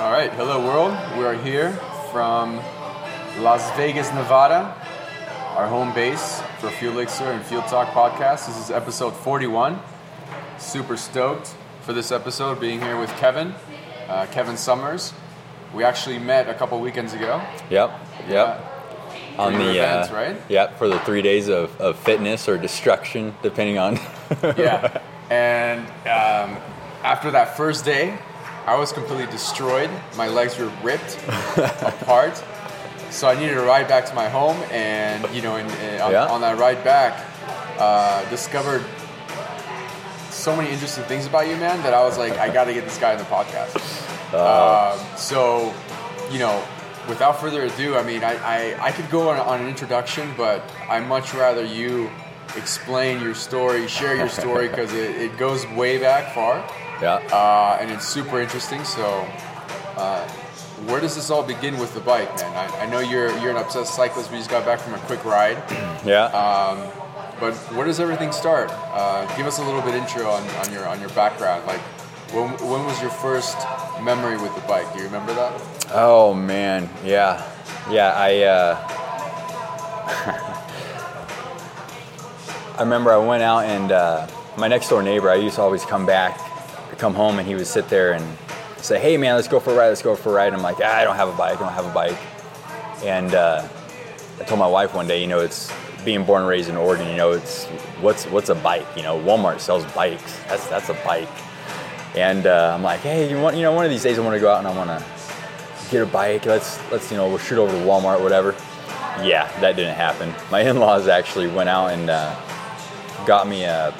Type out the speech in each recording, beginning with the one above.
All right, hello world. We are here from Las Vegas, Nevada, our home base for Fuel Elixir and Fuel Talk podcast. This is episode 41. Super stoked for this episode, being here with Kevin, uh, Kevin Summers. We actually met a couple weekends ago. Yep. Yep. Yeah. On the events, uh, right? Yep, for the three days of, of fitness or destruction, depending on. yeah. And um, after that first day, I was completely destroyed. My legs were ripped apart. So I needed to ride back to my home, and you know, in, in- on, Yeah. on that ride back, uh, discovered so many interesting things about you, man. That I was like, I got to get this guy on the podcast. Uh. Um, so, you know, without further ado, I mean, I, I, I could go on, on an introduction, but I much rather you explain your story, share your story, because it, it goes way back far, yeah. uh, and it's super interesting. So, uh, where does this all begin with the bike, man? I, I know you're you're an obsessed cyclist. We just got back from a quick ride, yeah. um, but where does everything start? Uh, give us a little bit intro on, on your on your background. Like, when, when was your first memory with the bike? Do you remember that? oh man. Yeah. Yeah. I. Uh, I remember I went out and uh, my next door neighbor. I used to always come back, come home, and he would sit there and say, "Hey man, let's go for a ride. Let's go for a ride." I'm like, ah, "I don't have a bike. I don't have a bike." And uh, I told my wife one day, you know, it's being born and raised in Oregon. You know, it's what's what's a bike? You know, Walmart sells bikes. That's that's a bike. And uh, I'm like, hey, you want you know, one of these days I want to go out and I want to get a bike. Let's let's you know, we'll shoot over to Walmart, whatever. Yeah, that didn't happen. My in-laws actually went out and uh, got me a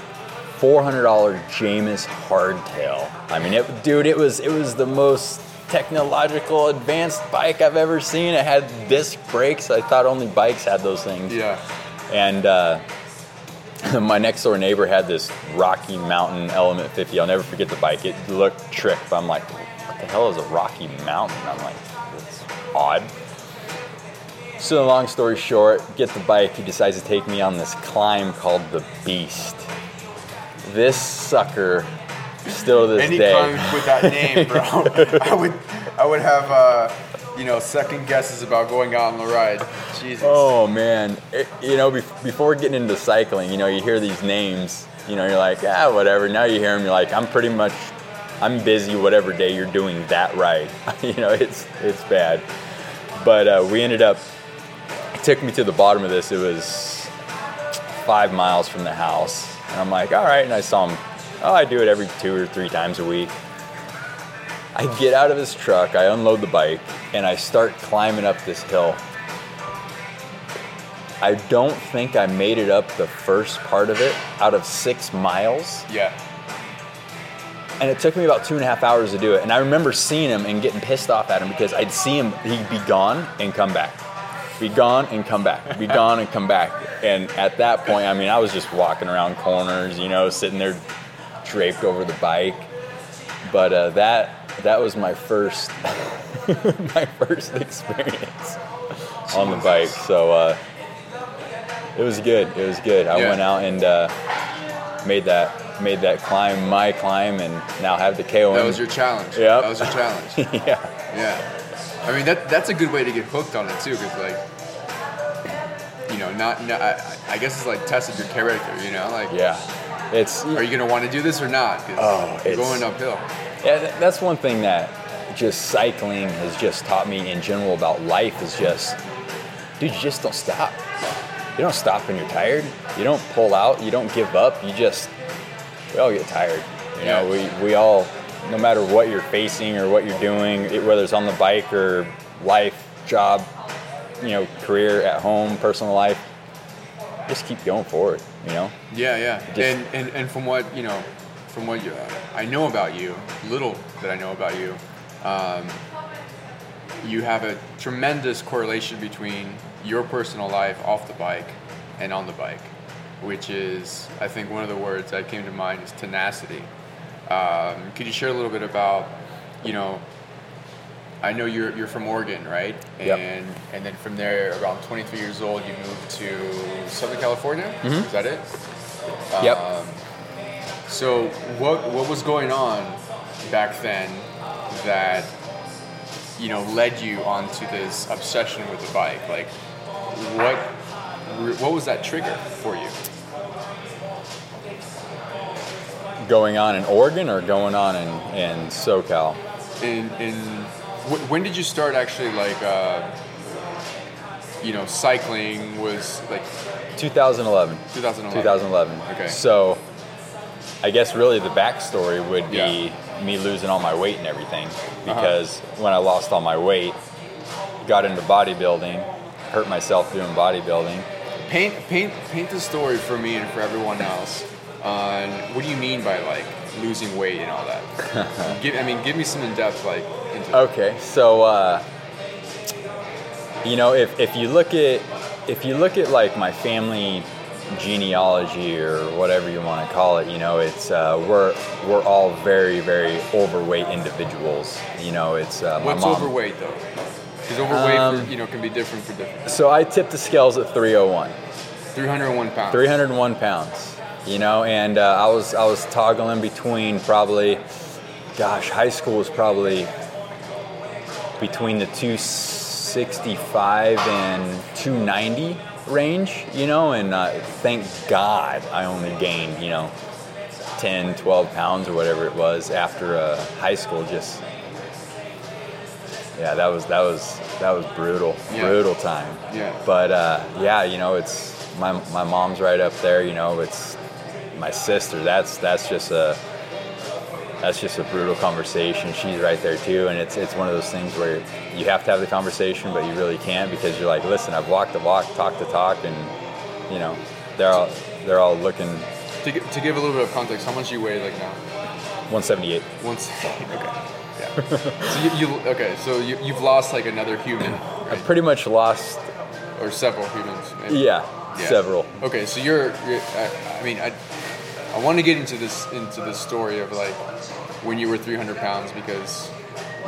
$400 Jamis hardtail. I mean, it, dude, it was it was the most technological, advanced bike I've ever seen. It had disc brakes. I thought only bikes had those things. Yeah. And uh, my next door neighbor had this Rocky Mountain Element 50. I'll never forget the bike. It looked trick, but I'm like, what the hell is a Rocky Mountain? I'm like, it's odd. So long story short, get the bike. He decides to take me on this climb called the Beast. This sucker, still to this Any day. climb with that name, bro. I would, I would have, uh, you know, second guesses about going out on the ride. Jesus. Oh man, It- you know, bef- before getting into cycling, you know, you hear these names, you know, you're like, ah, whatever. Now you hear them, you're like, I'm pretty much, I'm busy whatever day you're doing that ride. you know, it's it's bad. But uh, we ended up, it took me to the bottom of this. It was five miles from the house, and I'm like, all right. And I saw him. Oh, I do it every two or three times a week. I get out of his truck, I unload the bike, and I start climbing up this hill. I don't think I made it up the first part of it out of six miles. Yeah. And it took me about two and a half hours to do it. And I remember seeing him and getting pissed off at him because I'd see him, he'd be gone and come back. Be gone and come back. Be gone and come back. And at that point, I mean, I was just walking around corners, you know, sitting there draped over the bike. But uh, that that was my first my first experience on the bike. So uh, it was good. It was good. I Yeah. went out and uh, made that made that climb my climb, and now have the KOM. That was your challenge. Yep. That was your challenge. yeah. Yeah. I mean, that that's a good way to get hooked on it too, because like, you know, not, not I, I guess it's like tested your character. You know, like, Yeah. It's are you gonna want to do this or not? Oh, you're it's- going uphill. Yeah, that's one thing that just cycling has just taught me in general about life is just, dude, you just don't stop. You don't stop when you're tired. You don't pull out. You don't give up. You just, we all get tired. You know, Yeah. we, we all, no matter what you're facing or what you're doing, it, whether it's on the bike or life, job, you know, career, at home, personal life, just keep going forward, you know? Yeah, yeah. Just- and, and and from what you know, from what you, I know about you, little that I know about you, um, you have a tremendous correlation between your personal life off the bike and on the bike, which is, I think, one of the words that came to mind is tenacity. Um, could you share a little bit about, you know, I know you're you're from Oregon, right? Yep. And and then from there, around 23 years old, you moved to Southern California. Is that it? Yep. Um, so what what was going on back then that you know, led you onto this obsession with the bike? Like, what what was that trigger for you? Going on in Oregon or going on in, in SoCal? In in wh- when did you start actually like uh, you know cycling was like 2011. 2011. 2011. Okay. So, I guess really the backstory would be Yeah. me losing all my weight and everything. Because when I lost all my weight, got into bodybuilding, hurt myself doing bodybuilding. Paint paint paint the story for me and for everyone else on what do you mean by like losing weight and all that? give, I mean, give me some in depth like into Okay, so uh, you know, if, if you look at if you look at like my family genealogy or whatever you want to call it, you know, it's uh, we're we're all very very overweight individuals. You know, it's uh, What's mom. overweight though? Because overweight Um, for, you know can be different for different. So I tipped the scales at 301, 301 pounds. 301 pounds. You know, and uh, I was I was toggling between probably, gosh, high school was probably between the 265 and 290 range. You know, and uh, thank God I only gained you know 10, 12 pounds or whatever it was after uh, high school. Just yeah, that was that was that was brutal, Yeah. brutal time. Yeah. But uh, yeah, you know, it's my my mom's right up there. You know, it's my sister. That's that's just a that's just a brutal conversation. She's right there too, and it's it's one of those things where you have to have the conversation, but you really can't because you're like, listen, I've walked the walk, talked the talk, and you know, they're all they're all looking To, to give a little bit of context, how much do you weigh like now? 178. Once. Okay. Yeah. so you, you okay? So you, you've lost like another human, right? pretty much lost. or several humans. maybe. Yeah, Yeah. several. Okay, so you're. you're I, I mean, I. I want to get into this into this story of like when you were 300 pounds because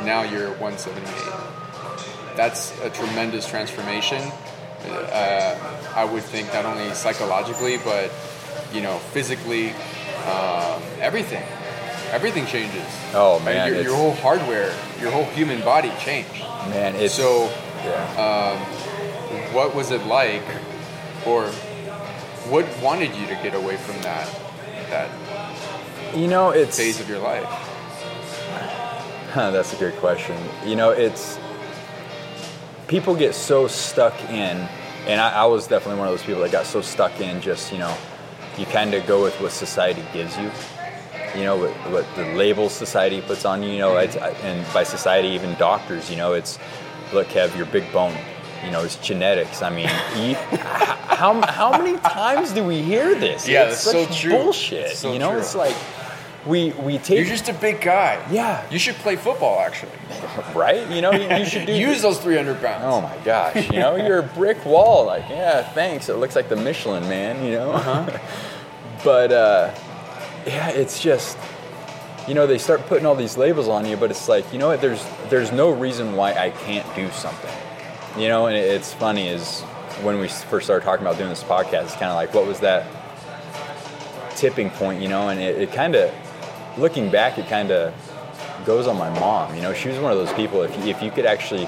now you're 178. That's a tremendous transformation. Uh, I would think not only psychologically but you know physically, um, everything. Everything changes. Oh, man, your, your whole hardware, your whole human body changed. Man, it's So, yeah. what was it like, or what wanted you to get away from that that you know, it's phase of your life? Huh, that's a good question. You know, it's people get so stuck in, and I, I was definitely one of those people that got so stuck in just you know, you kind of go with what society gives you. You know, what, what the labels society puts on you. You know, it's, and by society, even doctors. You know, it's look, Kev, you're big bone. You know, it's genetics. I mean, how how many times do we hear this? Yeah, it's that's so true. Bullshit. It's so you know, true. it's like we we take You're just a big guy. Yeah. You should play football, actually. right. You know, you, you should do Use those 300 pounds. Oh my gosh, you know, you're a brick wall. Like, yeah, thanks. It looks like the Michelin man, you know. Uh-huh. but uh, yeah, it's just, you know, they start putting all these labels on you, but it's like, you know what? There's there's no reason why I can't do something. You know, and it's funny is when we first started talking about doing this podcast, it's kind of like, what was that tipping point? You know, and it, it kind of, looking back, it kind of goes on my mom. You know, she was one of those people. If you, if you could actually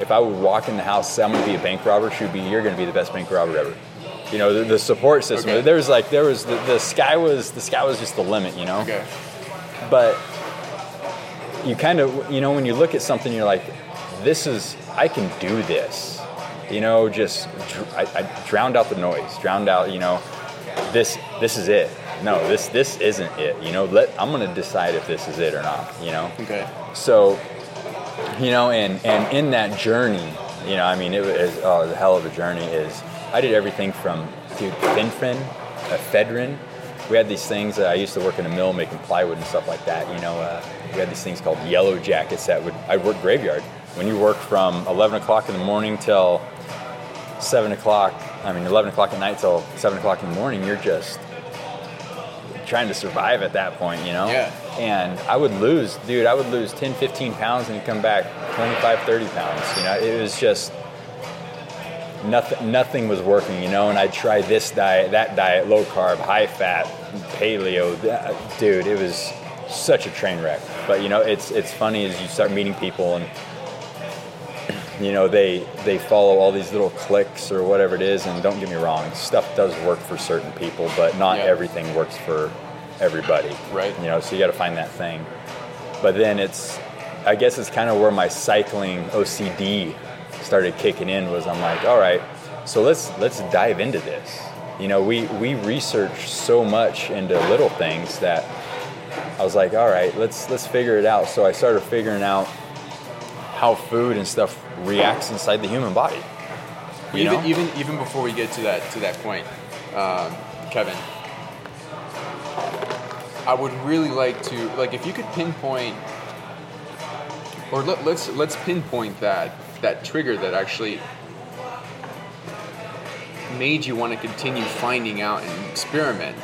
if I would walk in the house, say I'm gonna be a bank robber, she would be, you're gonna be the best bank robber ever. You know, the, the support system. Okay. There was like, there was the, the sky was the sky was just the limit. You know, Okay. but you kind of, you know, when you look at something, you're like, this is, I can do this. You know, just dr- I, I drowned out the noise, drowned out. You know, this this is it. No, this this isn't it. You know, let I'm gonna decide if this is it or not. You know. Okay. So, you know, and and in that journey, you know, I mean, it was oh, the hell of a journey. Is I did everything from dude, Finfrin, ephedrine. We had these things. Uh, I used to work in a mill making plywood and stuff like that. You know, uh, we had these things called yellow jackets that would I'd work graveyard. When you work from 11 o'clock in the morning till 7 o'clock, I mean 11 o'clock at night till 7 o'clock in the morning, you're just trying to survive at that point, you know? Yeah. And I would lose, dude, I would lose 10, 15 pounds and come back 25, 30 pounds. You know, it was just nothing, nothing was working, you know? And I'd try this diet, that diet, low carb, high fat, paleo. that- Dude, it was such a train wreck. But, you know, it's, it's funny as you start meeting people and you know, they they follow all these little clicks or whatever it is. And don't get me wrong, stuff does work for certain people, but not Yeah. everything works for everybody. Right. You know, so you got to find that thing. But then it's, I guess it's kind of where my cycling OCD started kicking in. Was I'm like, all right, so let's let's dive into this. You know, we we research so much into little things that I was like, all right, let's let's figure it out. So I started figuring out how food and stuff reacts inside the human body. Even know? even even before we get to that to that point, um, Kevin, I would really like to like if you could pinpoint, or let, let's let's pinpoint that that trigger that actually made you want to continue finding out and experiment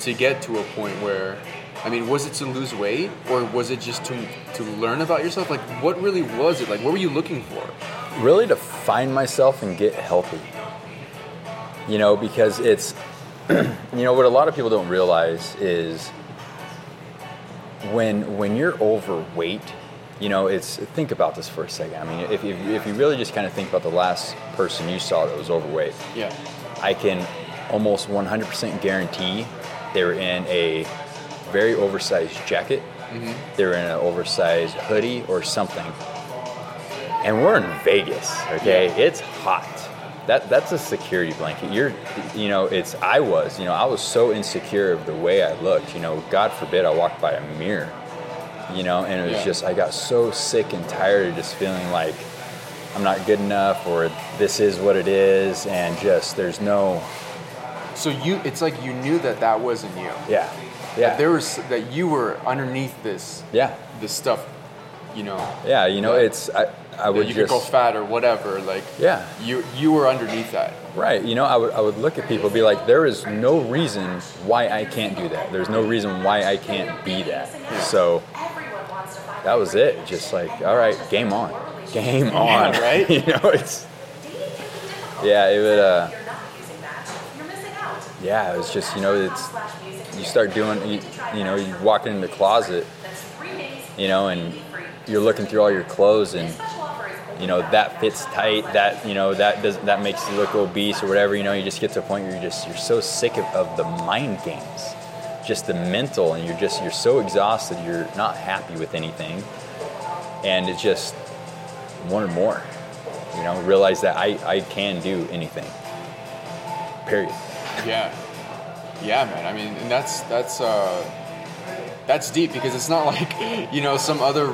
to get to a point where. I mean, was it to lose weight, or was it just to to learn about yourself? Like, what really was it? Like, what were you looking for? really to find myself and get healthy. You know, because it's, you know, what a lot of people don't realize is when when you're overweight, you know, it's think about this for a second. I mean, if if, if you really just kind of think about the last person you saw that was overweight, Yeah. I can almost 100% guarantee they were in a very oversized jacket. Mm-hmm. They were in an oversized hoodie or something. And we're in Vegas, okay? Yeah. It's hot. That that's a security blanket. You're, you know, it's I was, you know, I was so insecure of the way I looked. You know, God forbid I walked by a mirror. You know, and it was Yeah. just I got so sick and tired of just feeling like I'm not good enough or this is what it is, and just there's no, So you, it's like you knew that that wasn't you. yeah, yeah, That there was that you were underneath this yeah, this stuff, you know. yeah. You know, Yeah. it's I I that would you just could go fat or whatever. Like yeah. you you were underneath that. Right. You know, I would, I would look at people and be like, there is no reason why I can't do that. There's no reason why I can't be that. So that was it. Just like, all right, game on. Game on. right? you know, it's, yeah, it would, uh, yeah, it was just, you know, it's, you start doing, you, you know, you walk into the closet, you know, and you're looking through all your clothes and you know that fits tight that you know that does that makes you look obese or whatever you know you just get to a point where you're just you're so sick of, of the mind games just the mental and you're just you're so exhausted you're not happy with anything. And it's just wanted more you know realize that i i can do anything period Yeah. Yeah, man. I mean, and that's that's uh that's deep because it's not like you know some other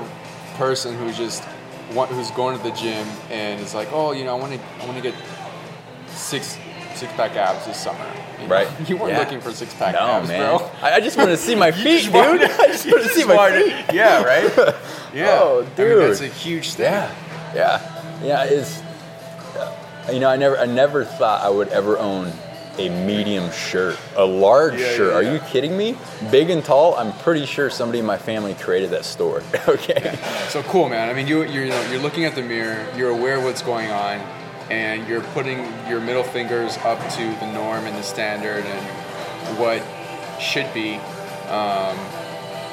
person who just want, who's going to the gym and is like, oh, you know, I want to I want to get six six pack abs this summer. You know? Right. You weren't Yeah. looking for six pack no abs, man bro. I, I just want to see my feet dude wanted- i just want to see my wanted- feet Yeah, right. Yeah. Oh, I mean, dude. that's a huge thing. Yeah, yeah, yeah. It's you know I never I never thought I would ever own a medium shirt, a large Yeah, shirt. yeah, Are yeah. you kidding me? Big and tall. I'm pretty sure somebody in my family created that store. okay. So cool, man. I mean, you you're, you know, you're looking at the mirror, you're aware of what's going on, and you're putting your middle fingers up to the norm and the standard and what should be, um,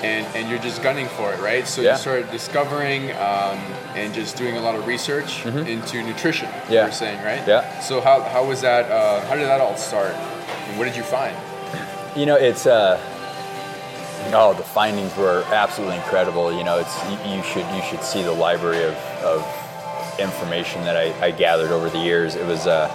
and and you're just gunning for it, right? So Yeah. you started discovering um, and just doing a lot of research into nutrition. Mm-hmm. Yeah. were saying, right? Yeah. So how how was that? Uh, how did that all start? And what did you find? You know, it's uh, oh, the findings were absolutely incredible. You know, it's you, you should you should see the library of, of information that I, I gathered over the years. It was uh,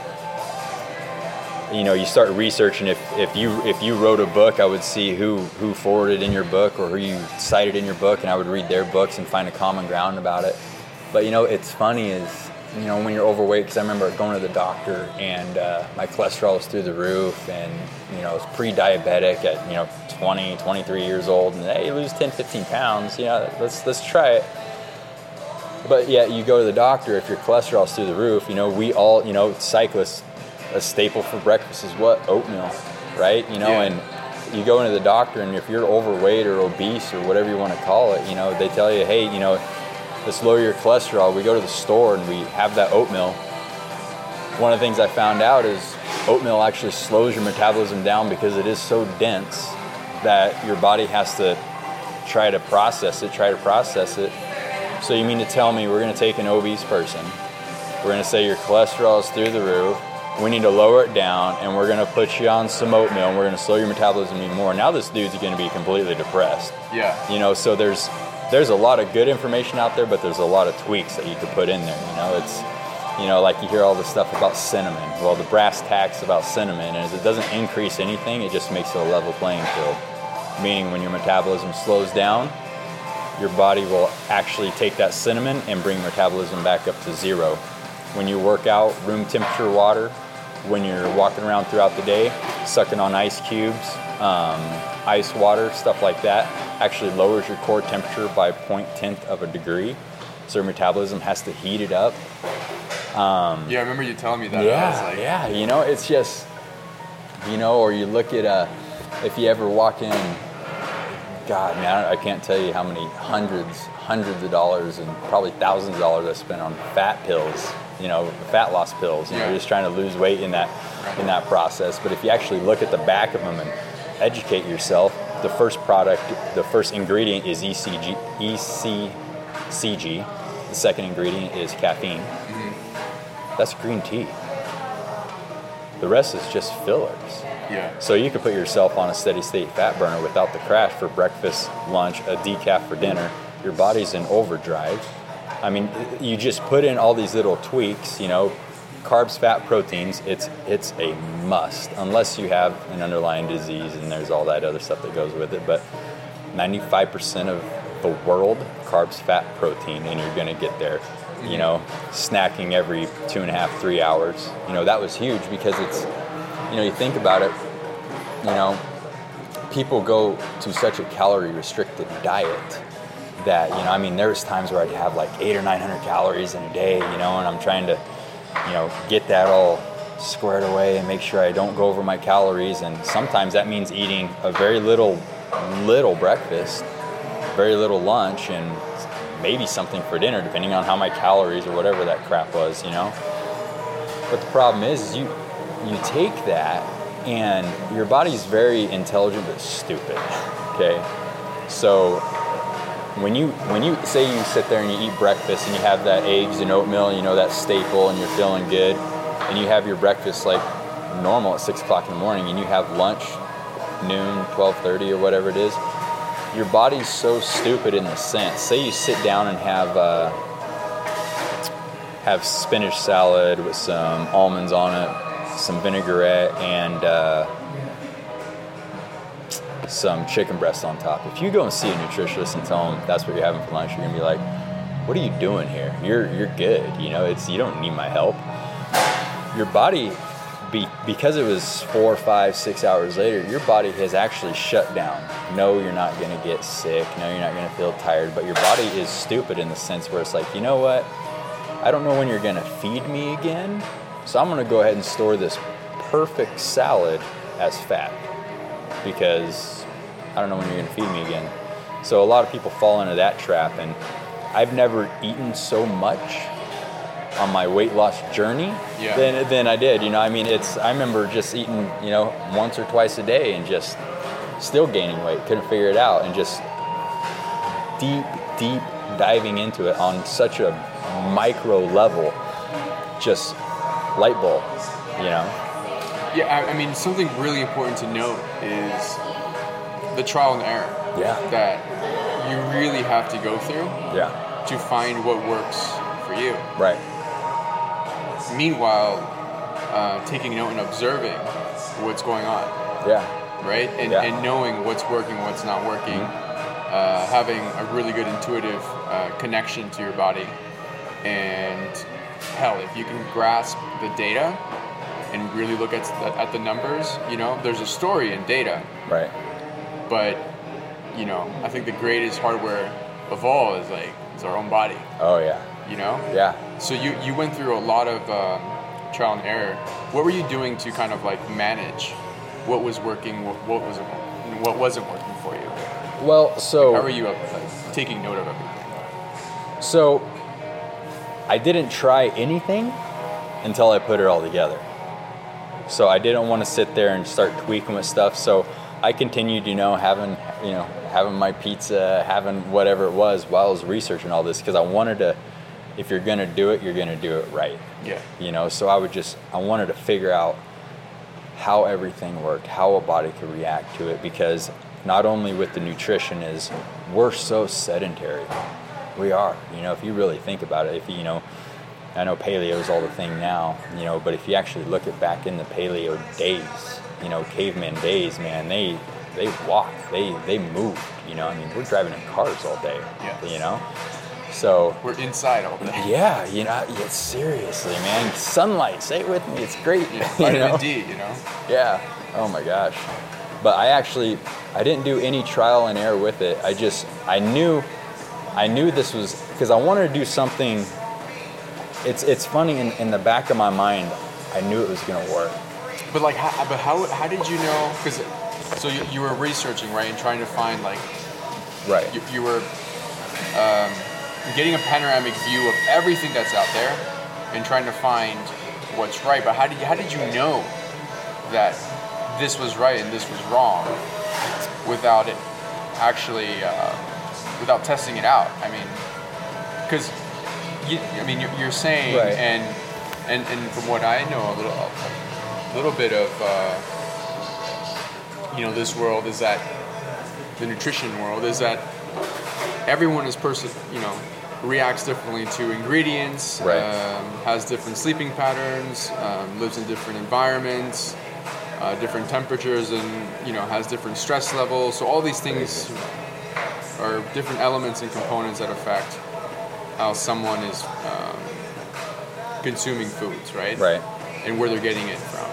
you know, you start researching. If, if you if you wrote a book, I would see who who forwarded in your book or who you cited in your book, and I would read their books and find a common ground about it. But you know, it's funny is you know when you're overweight because I remember going to the doctor and uh, my cholesterol was through the roof, and you know I was pre-diabetic at you know 20, 23 years old, and hey, lose 10, 15 pounds. you know let's let's try it. But yeah, you go to the doctor if your cholesterol's through the roof. You know, we all, you know, cyclists, a staple for breakfast is what oatmeal, right? You know, Yeah. and you go into the doctor, and if you're overweight or obese or whatever you want to call it, you know, they tell you, hey, you know, let's lower your cholesterol. We go to the store and we have that oatmeal. One of the things I found out is oatmeal actually slows your metabolism down because it is so dense that your body has to try to process it, try to process it. So you mean to tell me we're going to take an obese person, we're going to say your cholesterol is through the roof, we need to lower it down, and we're going to put you on some oatmeal, and we're going to slow your metabolism even more. Now this dude's going to be completely depressed. Yeah. You know, so there's there's a lot of good information out there, but there's a lot of tweaks that you could put in there. You know, it's you know, like you hear all this stuff about cinnamon. Well, the brass tacks about cinnamon is it doesn't increase anything; it just makes it a level playing field. Meaning, when your metabolism slows down, your body will actually take that cinnamon and bring metabolism back up to zero. When you work out, room temperature water, when you're walking around throughout the day, sucking on ice cubes, um, ice water, stuff like that, actually lowers your core temperature by 0.10 of a degree. So your metabolism has to heat it up. yeah, I remember you telling me that. Yeah, like, yeah. You know, it's just, you know, or you look at, uh, if you ever walk in, God, man, I can't tell you how many hundreds, hundreds of dollars and probably thousands of dollars I spent on fat pills, you know, fat loss pills. You know, just trying to lose weight in that, in that process. But if you actually look at the back of them and educate yourself, the first product, the first ingredient is E ECG, ECCG. The second ingredient is caffeine. Mm-hmm. That's green tea. The rest is just fillers. yeah. So you could put yourself on a steady state fat burner without the crash for breakfast, lunch, a decaf for dinner. Your body's in overdrive. I mean, you just put in all these little tweaks, you know, carbs, fat, proteins. It's it's a must unless you have an underlying disease and there's all that other stuff that goes with it. But 95% of the world carbs, fat, protein, and you're gonna get there. You know, snacking every two and a half, three hours. You know, that was huge because it's you know, you think about it, you know, people go to such a calorie restricted diet that, you know, I mean, there's times where I'd have like eight or 900 calories in a day, you know, and I'm trying to, you know, get that all squared away and make sure I don't go over my calories. And sometimes that means eating a very little, little breakfast, very little lunch, and maybe something for dinner, depending on how my calories or whatever that crap was, you know. But the problem is, is you you take that and your body's very intelligent but stupid. Okay, so when you when you say you sit there and you eat breakfast and you have that eggs and oatmeal, you know that staple, and you're feeling good, and you have your breakfast like normal at six o'clock in the morning, and you have lunch noon, twelve thirty or whatever it is. Your body's so stupid in the sense. Say you sit down and have. Uh, have spinach salad with some almonds on it, some vinaigrette, and uh, some chicken breast on top. If you go and see a nutritionist and tell them that's what you're having for lunch, you're gonna be like, "What are you doing here? You're you're good. You know, it's you don't need my help." Your body, be, because it was four, five, six hours later, your body has actually shut down. No, you're not gonna get sick. No, you're not gonna feel tired. But your body is stupid in the sense where it's like, you know what? I don't know when you're gonna feed me again, so I'm gonna go ahead and store this perfect salad as fat because I don't know when you're gonna feed me again. So a lot of people fall into that trap, and I've never eaten so much on my weight loss journey Yeah. than, than I did. You know, I mean, it's I remember just eating, you know, once or twice a day and just still gaining weight, couldn't figure it out, and just deep, deep diving into it on such a micro level, just light bulb, you know. Yeah, I, I mean, something really important to note is the trial and error Yeah. that you really have to go through Yeah. to find what works for you. Right. Meanwhile, uh, taking note and observing what's going on, Yeah. right? And, Yeah. Mm-hmm. and knowing what's working, what's not working, uh, having a really good intuitive uh, connection to your body. And hell, if you can grasp the data and really look at the, at the numbers, you know, there's a story in data, Right. But you know, I think the greatest hardware of all is like it's our own body. Oh yeah. You know. Yeah. So you you went through a lot of um, trial and error. What were you doing to kind of like manage what was working, what, what wasn't, what wasn't working for you? Well, so How were you like, taking note of everything? So I didn't try anything until I put it all together. So I didn't want to sit there and start tweaking with stuff. So I continued, you know, having, you know, having my pizza, having whatever it was while I was researching all this because I wanted to. If you're gonna do it, you're gonna do it right. Yeah. You know, so I would just I wanted to figure out how everything worked, how a body could react to it because not only with the nutrition is we're so sedentary. We are. You know, if you really think about it, if you know I know paleo is all the thing now, you know, but if you actually look at back in the paleo days, you know, caveman days, man, they they walked, they they moved, you know. I mean, we're driving in cars all day, Yeah. you know. So We're inside all day. yeah, you know, yeah, seriously, man, sunlight. Say it with me, it's great. Yeah, you know? D, you know. Yeah. Oh my gosh. But I actually I didn't do any trial and error with it. I just I knew I knew this was because I wanted to do something it's it's funny in, in the back of my mind I knew it was gonna work. But like, how, but how, how did you know? Because so you, you were researching, right, and trying to find like Right. you, you were um, getting a panoramic view of everything that's out there and trying to find what's right. But how did you, how did you know that this was right and this was wrong without it actually uh, without testing it out? I mean, because you, I mean, you're, you're saying Right. and and and from what I know, a little little bit of uh, you know this world is that the nutrition world is that everyone is person you know reacts differently to ingredients Right. um, has different sleeping patterns um, lives in different environments uh, different temperatures and you know has different stress levels so all these things are different elements and components that affect how someone is um, consuming foods right Right. and where they're getting it from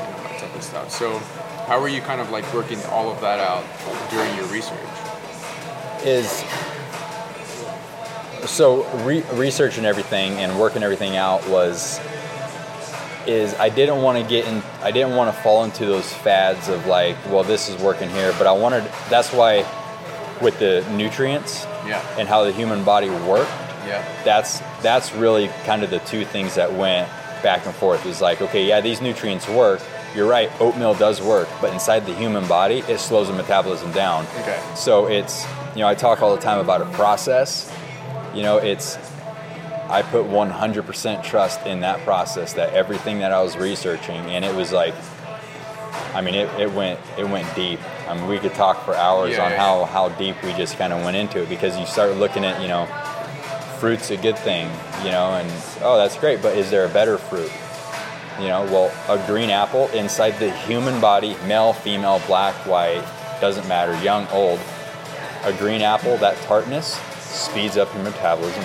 and all that type of stuff. So how were you kind of like working all of that out during your research? Is so re- research and everything and working everything out was is I didn't want to get in I didn't want to fall into those fads of like well this is working here but I wanted that's why with the nutrients yeah. and how the human body worked yeah. that's that's really kind of the two things that went back and forth. Is like okay yeah these nutrients work. You're right oatmeal does work but inside the human body it slows the metabolism down. Okay. so it's you know i talk all the time about a process. You know it's i put 100% trust in that process that everything that i was researching and it was like i mean it, it went it went deep. I mean we could talk for hours Yeah, on yeah, how how deep we just kind of went into it because you start looking at you know fruit's a good thing, you know, and oh, that's great, but is there a better fruit? You know, well, a green apple inside the human body, male, female, black, white, doesn't matter, young, old, a green apple, that tartness speeds up your metabolism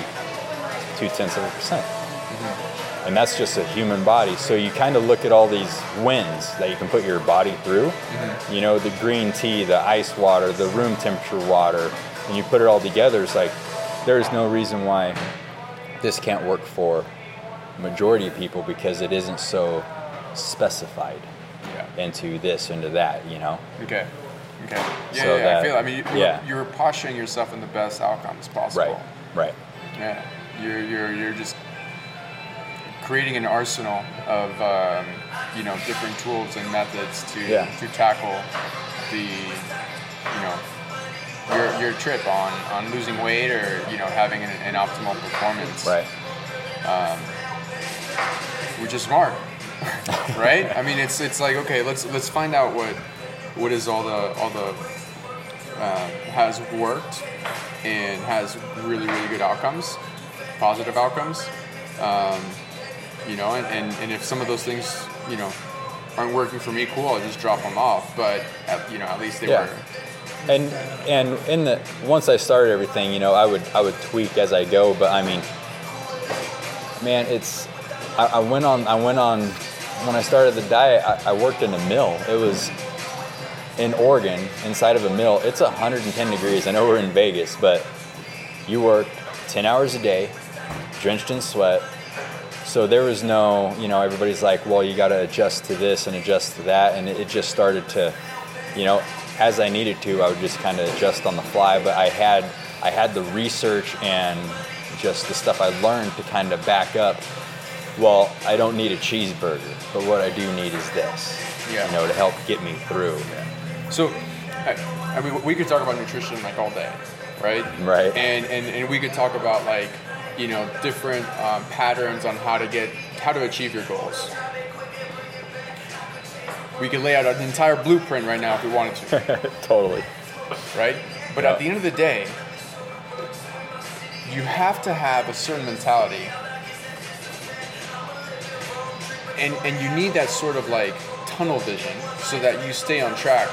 two tenths of a percent. Mm-hmm. And that's just a human body. So you kind of look at all these wins that you can put your body through. Mm-hmm. You know, the green tea, the ice water, the room temperature water, and you put it all together, it's like there's no reason why this can't work for majority of people because it isn't so specified yeah into this into that, you know. Okay. Okay. Yeah, So yeah, that- I feel. I mean, you, you're, yeah. you're posturing yourself in the best outcomes possible. Right. Right. Yeah. You're you're you're just creating an arsenal of um, you know different tools and methods to Yeah. to tackle the you know your your trip on on losing weight or you know having an, an optimal performance. Right. which is smart, right? I mean, it's it's like okay, let's let's find out what what is all the all the uh, has worked and has really really good outcomes, positive outcomes. Um, you know, and, and, and if some of those things you know aren't working for me, cool, I'll just drop them off. But at, you know, at least they Yeah. were. And and in the once I started everything, you know, I would I would tweak as I go. But I mean, man, it's I, I went on I went on when I started the diet. I, I worked in a mill. It was in Oregon, inside of a mill. It's 110 degrees. I know we're in Vegas, but you worked 10 hours a day, drenched in sweat. So there was no, you know, everybody's like, well, you got to adjust to this and adjust to that, and it, it just started to, you know, as I needed to, I would just kind of adjust on the fly. But I had, I had the research and just the stuff I learned to kind of back up. Well, I don't need a cheeseburger, but what I do need is this, Yeah. you know, to help get me through. So, I, I mean, we could talk about nutrition like all day, right? Right. And and, and we could talk about like you know different um, patterns on how to get how to achieve your goals. We could lay out an entire blueprint right now if we wanted to, totally. right? But Yeah. at the end of the day, you have to have a certain mentality, and and you need that sort of like tunnel vision so that you stay on track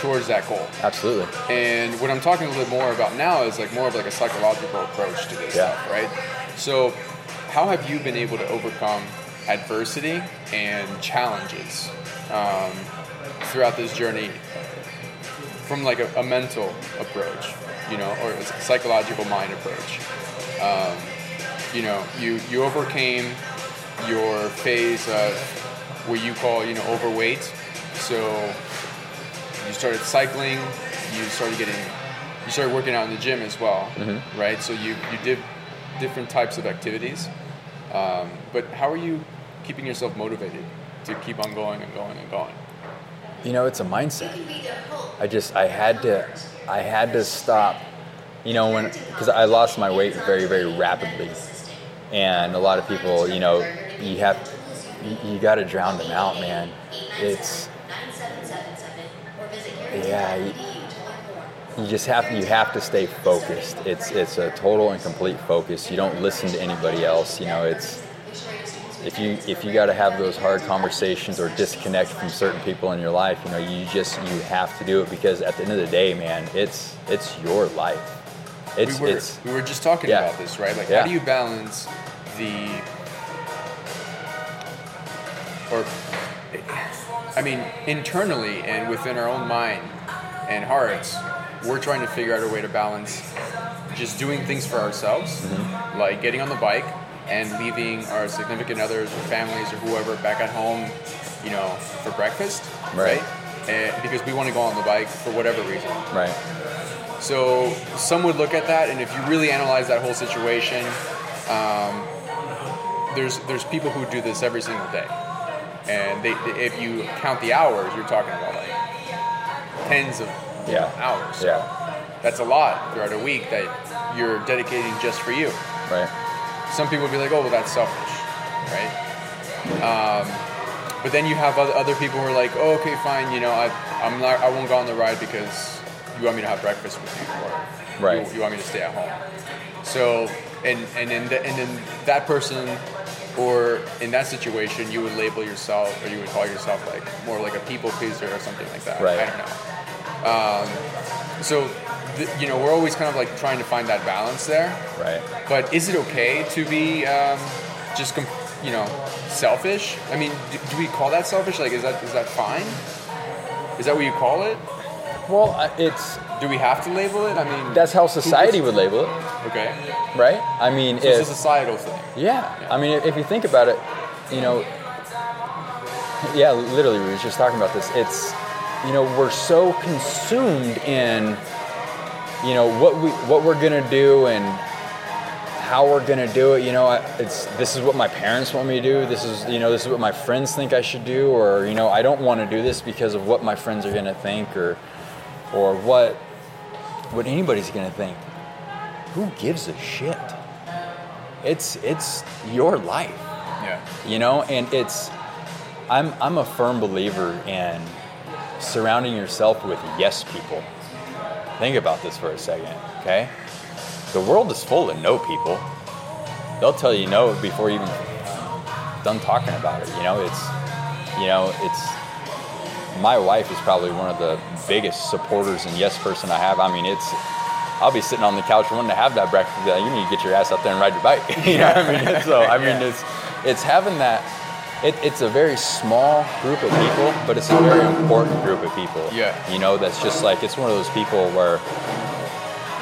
towards that goal. Absolutely. And what I'm talking a little bit more about now is like more of like a psychological approach to this Yeah. stuff, right? So, how have you been able to overcome adversity and challenges um, throughout this journey from like a, a mental approach, you know, or a psychological mind approach? Um, you know, you you overcame your phase of what you call you know overweight, so you started cycling, you started getting, you started working out in the gym as well, right? So you, you did different types of activities. Um, but how are you keeping yourself motivated to keep on going and going and going? You know, it's a mindset. I just I had to I had to stop. You know, when because I lost my weight very very rapidly, and a lot of people, you know, you have you, you got to drown them out, man. It's yeah. You, you just have you have to stay focused. It's it's a total and complete focus. You don't listen to anybody else. You know, it's if you if you got to have those hard conversations or disconnect from certain people in your life, you know, you just you have to do it because at the end of the day, man, it's it's your life. It's we were it's we were just talking yeah. about this, right? Like, Yeah. how do you balance the or I mean, internally and within our own mind and hearts, we're trying to figure out a way to balance just doing things for ourselves, Mm-hmm. like getting on the bike and leaving our significant others or families or whoever back at home, you know, for breakfast, Right. right? And because we want to go on the bike for whatever reason. right. So some would look at that, and if you really analyze that whole situation, um, there's there's people who do this every single day, and they, if you count the hours, you're talking about like tens of Yeah. hours. So Yeah. that's a lot throughout a week that you're dedicating just for you. Right. Some people would be like, oh, well, that's selfish, right? Um, but then you have other, other people who are like, oh, okay, fine, you know, I, I'm not, I won't go on the ride because you want me to have breakfast with you, or Right. you, you want me to stay at home. So, and and then the, and then that person, or in that situation, you would label yourself, or you would call yourself like more like a people pleaser or something like that. Right. I don't know. Um, so, th- you know, we're always kind of like trying to find that balance there. Right. But is it okay to be um, just, com- you know, selfish? I mean, do, do we call that selfish? Like, is that is that fine? Is that what you call it? Well, it's Do we have to label it? I mean, that's how society would label it, Okay, right? I mean, so it's a societal thing. Yeah. I mean, if you think about it, you know, yeah, literally, we were just talking about this. It's, you know, we're so consumed in, you know, what we what we're gonna do and how we're gonna do it. You know, it's this is what my parents want me to do. This is, you know, this is what my friends think I should do, or you know, I don't want to do this because of what my friends are gonna think, or, or what, what anybody's gonna think. Who gives a shit? It's it's your life Yeah. you know and it's i'm i'm a firm believer in surrounding yourself with yes people think about this for a second okay the world is full of no people they'll tell you no before you even done talking about it you know it's you know it's my wife is probably one of the biggest supporters and yes person i have i mean it's I'll be sitting on the couch wanting to have that breakfast. like, You need to get your ass out there and ride your bike. you know what I mean? So I mean, Yeah. it's it's having that. It, it's a very small group of people, but it's a very important group of people. Yeah. You know, that's just like it's one of those people where,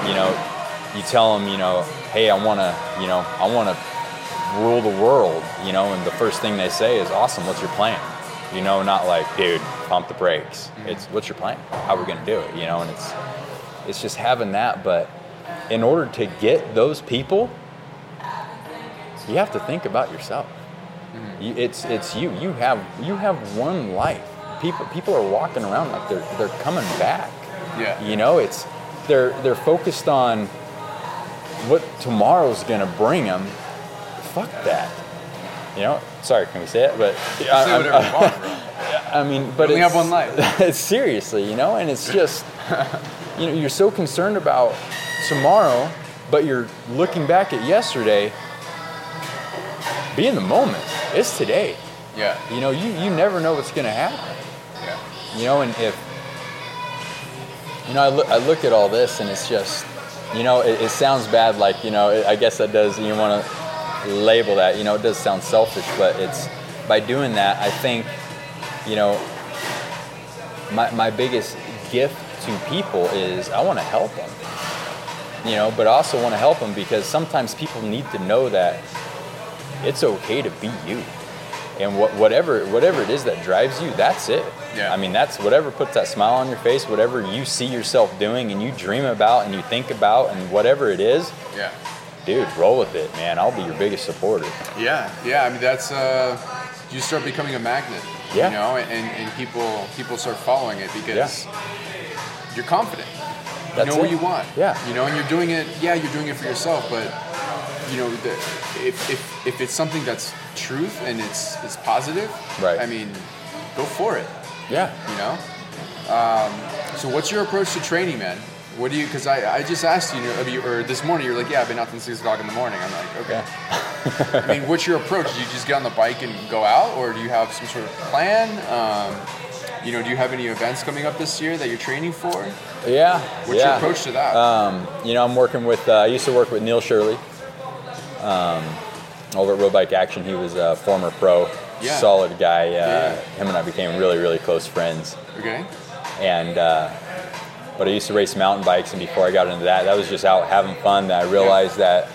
you know, you tell them, you know, hey, I want to, you know, I want to rule the world, you know, and the first thing they say is, awesome, what's your plan? You know, not like, dude, pump the brakes. Mm-hmm. It's what's your plan? How are we gonna do it? You know, and it's it's just having that. But in order to get those people, you have to think about yourself. Mm-hmm. You, it's it's you. You have you have one life. People people are walking around like they're they're coming back. Yeah. You know, it's they're they're focused on what tomorrow's gonna bring them. Fuck that. You know, sorry, can we say it? But Say whatever you want, bro. I mean, but only have one life. seriously, you know, and it's just, you know, you're so concerned about tomorrow, but you're looking back at yesterday. Be in the moment. It's today. Yeah. You know, you, you never know what's going to happen. Yeah. You know, and if, you know, I look, I look at all this and it's just, you know, it, it sounds bad. Like, you know, I guess that does, you want to label that, you know, it does sound selfish, but it's, by doing that, I think, you know, my, my biggest gift to people is I want to help them. You know, but I also want to help them because sometimes people need to know that it's okay to be you. And what, whatever whatever it is that drives you, that's it. Yeah. I mean, that's whatever puts that smile on your face, whatever you see yourself doing and you dream about and you think about and whatever it is, Yeah. dude, roll with it, man. I'll be your biggest supporter. Yeah, yeah. I mean, that's uh, you start becoming a magnet. Yeah. You know, and, and people people start following it because you're confident. You That's know what you want. Yeah. You know, and you're doing it. Yeah, you're doing it for yourself, but you know, the, if, if if it's something that's truth and it's it's positive, Right. I mean, go for it. Yeah. You know. Um, so, what's your approach to training, man? What do you? Because I, I just asked you, of you, or this morning, you're like, yeah, I've been out since six o'clock in the morning. I'm like, okay. I mean, what's your approach? Do you just get on the bike and go out, or do you have some sort of plan? Um, you know, do you have any events coming up this year that you're training for? Yeah. What's yeah. your approach to that? Um, you know, I'm working with. Uh, I used to work with Neil Shirley um, over at Road Bike Action. He was a former pro, Yeah. solid guy. Uh, Yeah. Him and I became really, really close friends. okay. And uh, but I used to race mountain bikes, and before I got into that, that was just out having fun. That I realized that.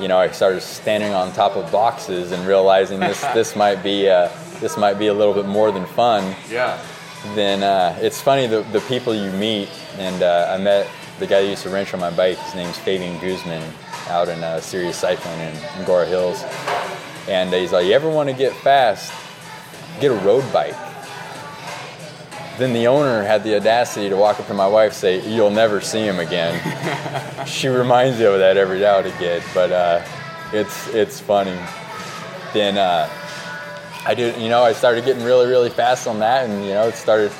You know, I started standing on top of boxes and realizing this this might be uh, this might be a little bit more than fun Yeah. then uh, it's funny the, the people you meet. And uh, I met the guy that used to wrench on my bike. His name's Fabian Guzman out in uh, serious Cycling in Agoura Hills. And he's like, You ever want to get fast? Get a road bike. Then the owner had the audacity to walk up to my wife and say, You'll never see him again. she reminds me of that every now and again, but uh, it's, it's funny. Then uh, I did, you know, I started getting really, really fast on that, and you know, it started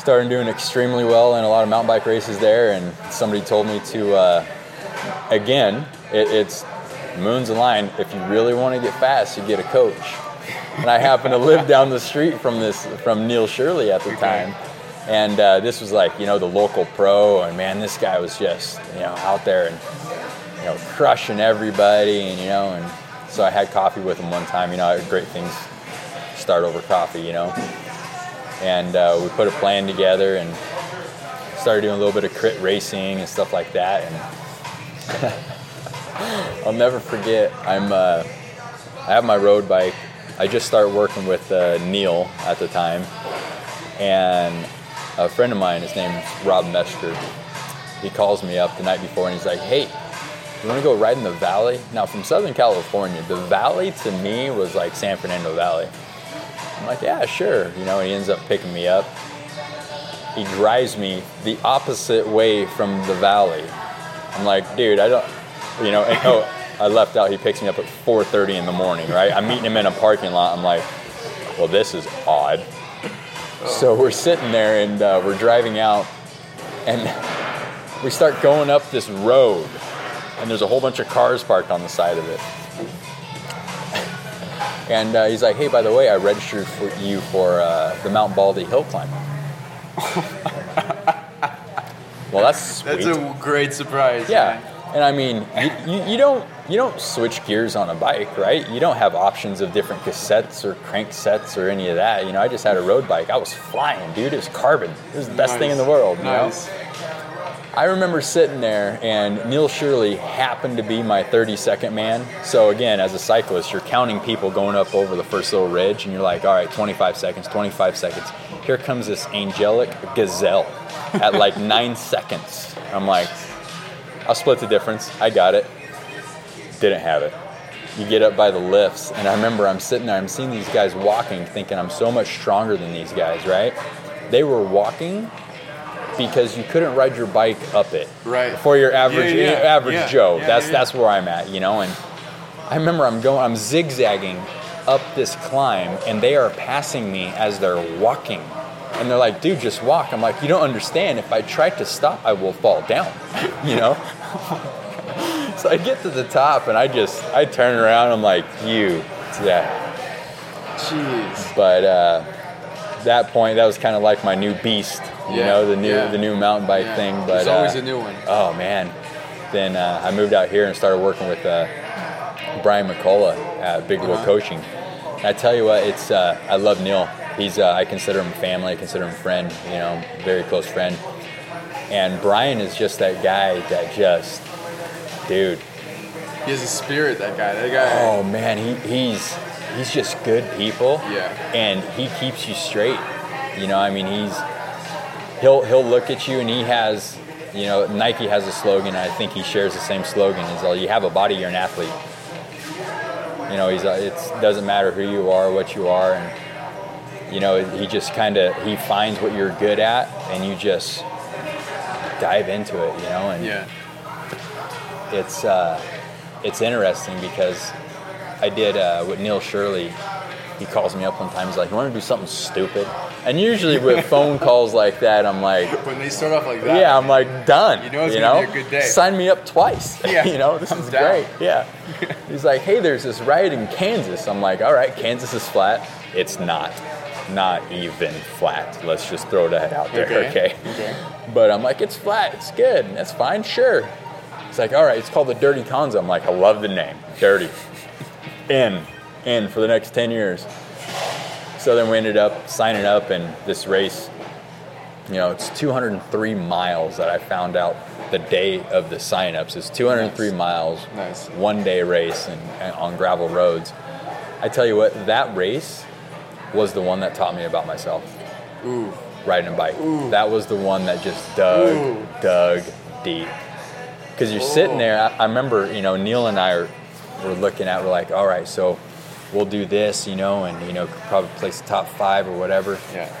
started doing extremely well in a lot of mountain bike races there. And somebody told me to, uh, again, it, it's moons aligned. If you really want to get fast, you get a coach. And I happened to live down the street from this from Neil Shirley at the time. And uh, this was like, you know, the local pro, and man, this guy was just, you know, out there and, you know, crushing everybody, and you know, and so I had coffee with him one time. You know, great things start over coffee, you know. And uh, we put a plan together and started doing a little bit of crit racing and stuff like that. And I'll never forget. I'm uh, I have my road bike. I just started working with uh, Neil at the time, and a friend of mine, his name's Rob Mesker. He calls me up the night before and he's like, "Hey, you want to go ride in the valley?" Now, from Southern California, the valley to me was like San Fernando Valley. I'm like, "Yeah, sure." You know, he ends up picking me up. He drives me the opposite way from the valley. I'm like, "Dude, I don't," you know. And, oh, I left out. He picks me up at 4:30 in the morning. Right? I'm meeting him in a parking lot. I'm like, "Well, this is odd." So we're sitting there and uh, we're driving out, and we start going up this road, and there's a whole bunch of cars parked on the side of it. And uh, he's like, "Hey, by the way, I registered for you for uh, the Mount Baldy hill climb." well, that's sweet. That's a great surprise. Yeah, man. and I mean, you, you, you don't you don't switch gears on a bike, right? You don't have options of different cassettes or crank sets or any of that. You know, I just had a road bike. I was flying, dude. It was carbon. It was the best thing in the world. You know? I remember sitting there, and Neil Shirley happened to be my 30 second man. So, again, as a cyclist, you're counting people going up over the first little ridge, and you're like, all right, 25 seconds, 25 seconds. Here comes this angelic gazelle at like nine seconds. I'm like, I'll split the difference. I got it. Didn't have it. You get up by the lifts, and I remember I'm sitting there, I'm seeing these guys walking, thinking I'm so much stronger than these guys, right? They were walking because you couldn't ride your bike up it. Right. For your average Yeah, yeah, average yeah, Joe. that's that's where I'm at, you know. And I remember I'm going, I'm zigzagging up this climb, and they are passing me as they're walking. And they're like, dude, just walk. I'm like, you don't understand. If I try to stop, I will fall down, you know? so I get to the top and I just, I turn around. I'm like, you, yeah. Jeez. But uh, that point, that was kind of like my new beast, you Yeah, know, the new, yeah. the new mountain bike Yeah. thing. But There's always uh, a new one. Oh man. Then uh, I moved out here and started working with uh, Brian McCullough at Big Wheel Uh-huh. Coaching. And I tell you what, it's uh, I love Neil. He's uh, I consider him family. I consider him friend. You know, very close friend. And Brian is just that guy that just, dude. He has a spirit, that guy. That guy. Oh man, he, he's he's just good people. Yeah. And he keeps you straight. You know, I mean, he's he'll he'll look at you and he has, you know, Nike has a slogan. I think he shares the same slogan. Is all you have a body, you're an athlete. You know, he's it doesn't matter who you are, what you are, and you know, he just kind of he finds what you're good at, and you just dive into it. You know, and Yeah. it's uh, it's interesting because I did uh, with Neil Shirley. He calls me up one time. He's like, "You want to do something stupid?" And usually with phone calls like that, I'm like, When they start off like that. "Yeah, I'm like done." You know it's you gonna know? be a good day. Sign me up twice. Yeah, you know, this I'm is down. great. Yeah. He's like, "Hey, there's this ride in Kansas." I'm like, "All right, Kansas is flat. It's not." Not even flat. Let's just throw that out there, Okay. okay? Okay. But I'm like, it's flat, it's good, that's fine, sure. It's like, all right, it's called the Dirty Kanza. I'm like, I love the name, Dirty. in, in for the next 10 years. So then we ended up signing up in this race. You know, it's 203 miles that I found out the day of the signups. It's 203 Nice. miles, Nice. one day race and, and on gravel roads. I tell you what, that race was the one that taught me about myself Ooh. riding a bike. Ooh. That was the one that just dug, Ooh. dug deep. Because you're sitting oh. there. I, I remember, you know, Neil and I are, were looking at. We're like, all right, so we'll do this, you know, and you know, probably place the top five or whatever. Yeah.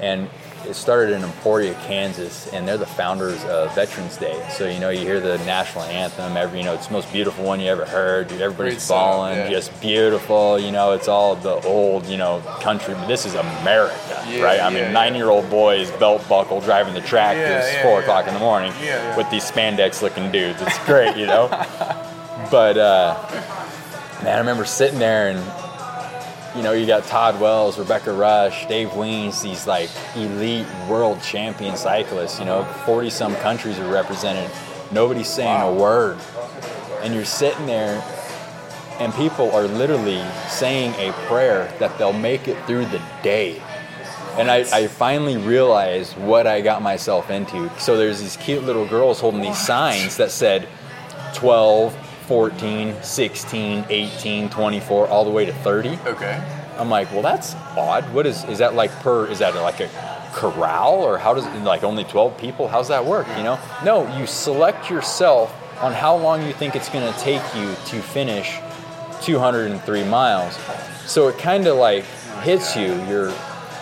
And it started in Emporia, Kansas, and they're the founders of Veterans Day. So you know, you hear the national anthem. Every, you know, it's the most beautiful one you ever heard. Dude, everybody's bawling, yeah. just beautiful. You know, it's all the old, you know, country. But this is America, Yeah, right? I yeah, mean, nine-year-old boys belt buckle driving the tractors Yeah, four o'clock in the morning with these spandex-looking dudes. It's great, you know. but uh, man, I remember sitting there and you know, you got Todd Wells, Rebecca Rusch, Dave Wiens, these like elite world champion cyclists, you know, 40 some countries are represented. Nobody's saying Wow. a word. And you're sitting there and people are literally saying a prayer that they'll make it through the day. And I, I finally realized what I got myself into. So there's these cute little girls holding these signs that said 12, 14, 16, 18, 24, all the way to 30. Okay. I'm like, well, that's odd. What is is that like per? Is that like a corral or how does like only 12 people? How's that work? You know? No, you select yourself on how long you think it's going to take you to finish 203 miles. So it kind of like hits you. You're,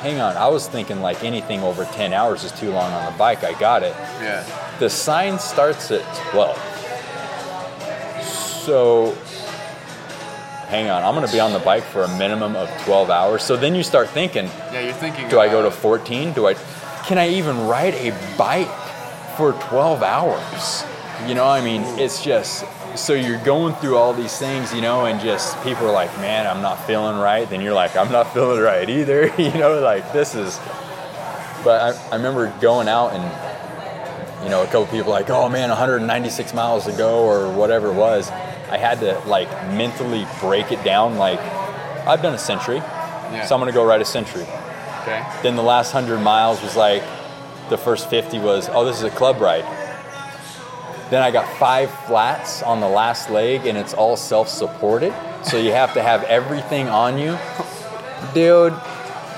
hang on. I was thinking like anything over 10 hours is too long on the bike. I got it. Yeah. The sign starts at 12. So, hang on, I'm gonna be on the bike for a minimum of 12 hours. So then you start thinking, Yeah, you're thinking. do I go to 14? Do I, can I even ride a bike for 12 hours? You know, I mean, it's just, so you're going through all these things, you know, and just people are like, man, I'm not feeling right. Then you're like, I'm not feeling right either. you know, like this is, but I, I remember going out and you know, a couple people like, oh man, 196 miles to go or whatever it was. I had to like mentally break it down. Like, I've done a century, Yeah. so I'm gonna go ride a century. Okay. Then the last 100 miles was like, the first 50 was, oh, this is a club ride. Then I got five flats on the last leg and it's all self supported. So you have to have everything on you. Dude,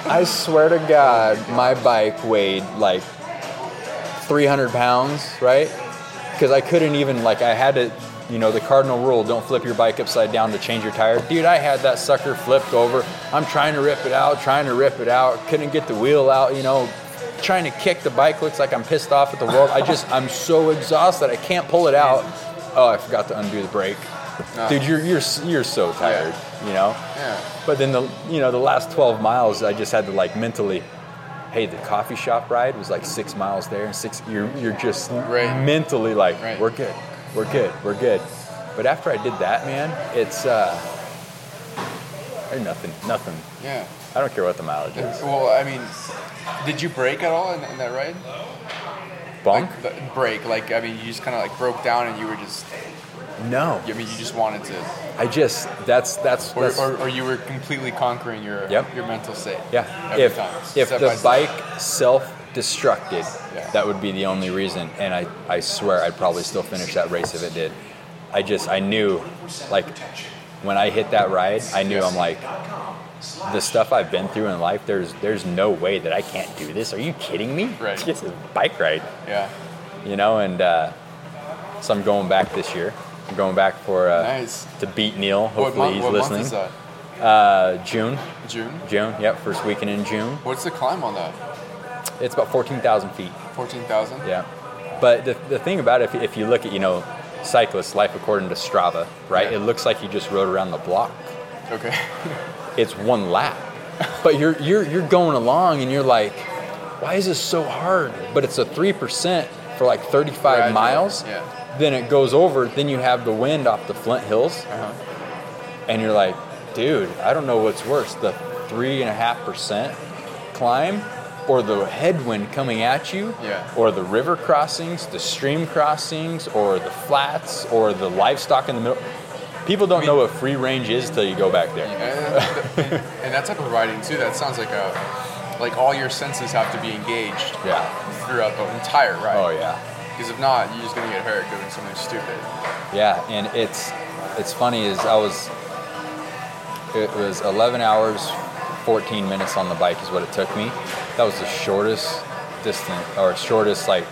I swear to God, my bike weighed like 300 pounds, right? Because I couldn't even, like, I had to, you know, the cardinal rule don't flip your bike upside down to change your tire. Dude, I had that sucker flipped over. I'm trying to rip it out, trying to rip it out. Couldn't get the wheel out, you know, trying to kick the bike. Looks like I'm pissed off at the world. I just I'm so exhausted. I can't pull it out. Oh, I forgot to undo the brake. No. Dude, you're you're you're so tired. You know. Yeah. But then the you know the last 12 miles, I just had to like mentally, hey, the coffee shop ride was like six miles there and six. You're you're just Right. mentally like Right. we're good, we're good, we're good. But after I did that, man, it's uh, nothing, nothing. Yeah. I don't care what the mileage is. Well, I mean, did you break at all in, in that ride? Bonk? Like, break, like I mean, you just kind of like broke down and you were just, No. I mean, you just wanted to, I just that's that's, or, that's or, or you were completely conquering your Yep. your mental state. yeah. Every If time, if the by step. Bike self-destructed, Yeah. that would be the only reason. And I I swear I'd probably still finish that race if it did. I just I knew like when I hit that ride, I knew I'm like the stuff I've been through in life. There's there's no way that I can't do this. Are you kidding me? Right. It's a bike ride. Yeah. you know, and uh, so I'm going back this year. I'm going back for uh, Nice. to beat Neil. Hopefully he's What listening. month is that? Uh, June, June. June. Yep, first weekend in June. What's the climb on that? It's about 14,000 feet. Fourteen thousand. Yeah, but the, the thing about it, if, if you look at you know, cyclist life according to Strava, right? Yeah. It looks like you just rode around the block. Okay. It's one lap, but you're you're you're going along and you're like, why is this so hard? But it's a three percent for like 35 Gradual, miles. yeah. Then it goes over. Then you have the wind off the Flint Hills. Uh-huh. and you're like, dude, I don't know what's worse, the three and a half percent climb, or the headwind coming at you, Yeah. or the river crossings, the stream crossings, or the flats, or the livestock in the middle. People don't I mean- know what free range is till you go back there. And, and, and that type of riding too. That sounds like a, like all your senses have to be engaged Yeah. throughout the entire ride. Oh yeah. Because if not, you're just gonna get hurt doing something stupid. Yeah, and it's it's funny is I was it was 11 hours 14 minutes on the bike is what it took me. That was the shortest distance or shortest like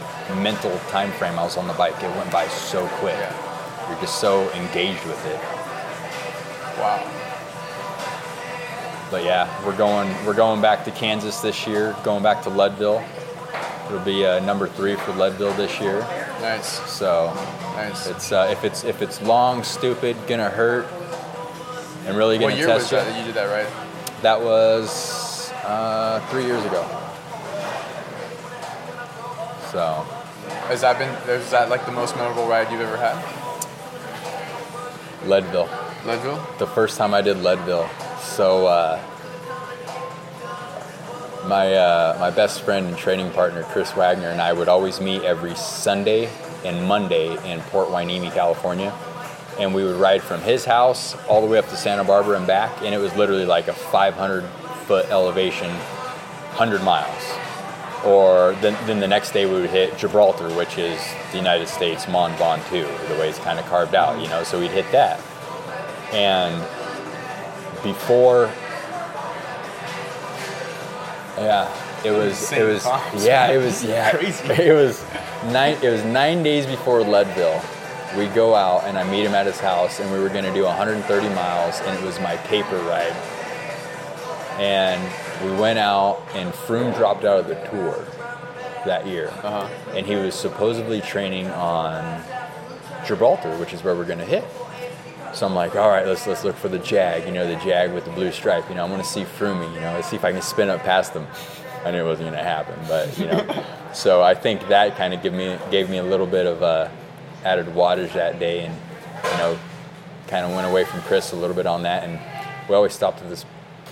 mental time frame I was on the bike. It went by so quick. Yeah. You're just so engaged with it. Wow. But yeah, we're going we're going back to Kansas this year, going back to Leadville. It'll be uh, number three for Leadville this year. Nice. So Nice. it's uh, if it's if it's long, stupid, gonna hurt, and really gonna what year was test that you. that you did that right? That was uh, three years ago. So, Has that been? Is that like the most memorable ride you've ever had? Leadville. Leadville. The first time I did Leadville. So, uh, my uh, my best friend and training partner Chris Wagner and I would always meet every Sunday and Monday in Port Hueneme, California, and we would ride from his house all the way up to Santa Barbara and back, and it was literally like a 500 foot elevation, 100 miles. Or then, then the next day we would hit Gibraltar, which is the United States Mont Ventoux, the way it's kind of carved out, you know. So we'd hit that, and before yeah it was it was yeah it was yeah Crazy. it was nine it was nine days before leadville we go out and i meet him at his house and we were going to do 130 miles and it was my paper ride and we went out and froome dropped out of the tour that year Uh-huh. and he was supposedly training on gibraltar which is where we're going to hit so I'm like, all right, let's let's look for the Jag, you know, the Jag with the blue stripe. You know, I want to see Froomey, you know, let's see if I can spin up past them. I knew it wasn't going to happen, but you know, so I think that kind of gave me gave me a little bit of uh, added wattage that day, and you know, kind of went away from Chris a little bit on that, and we always stopped at this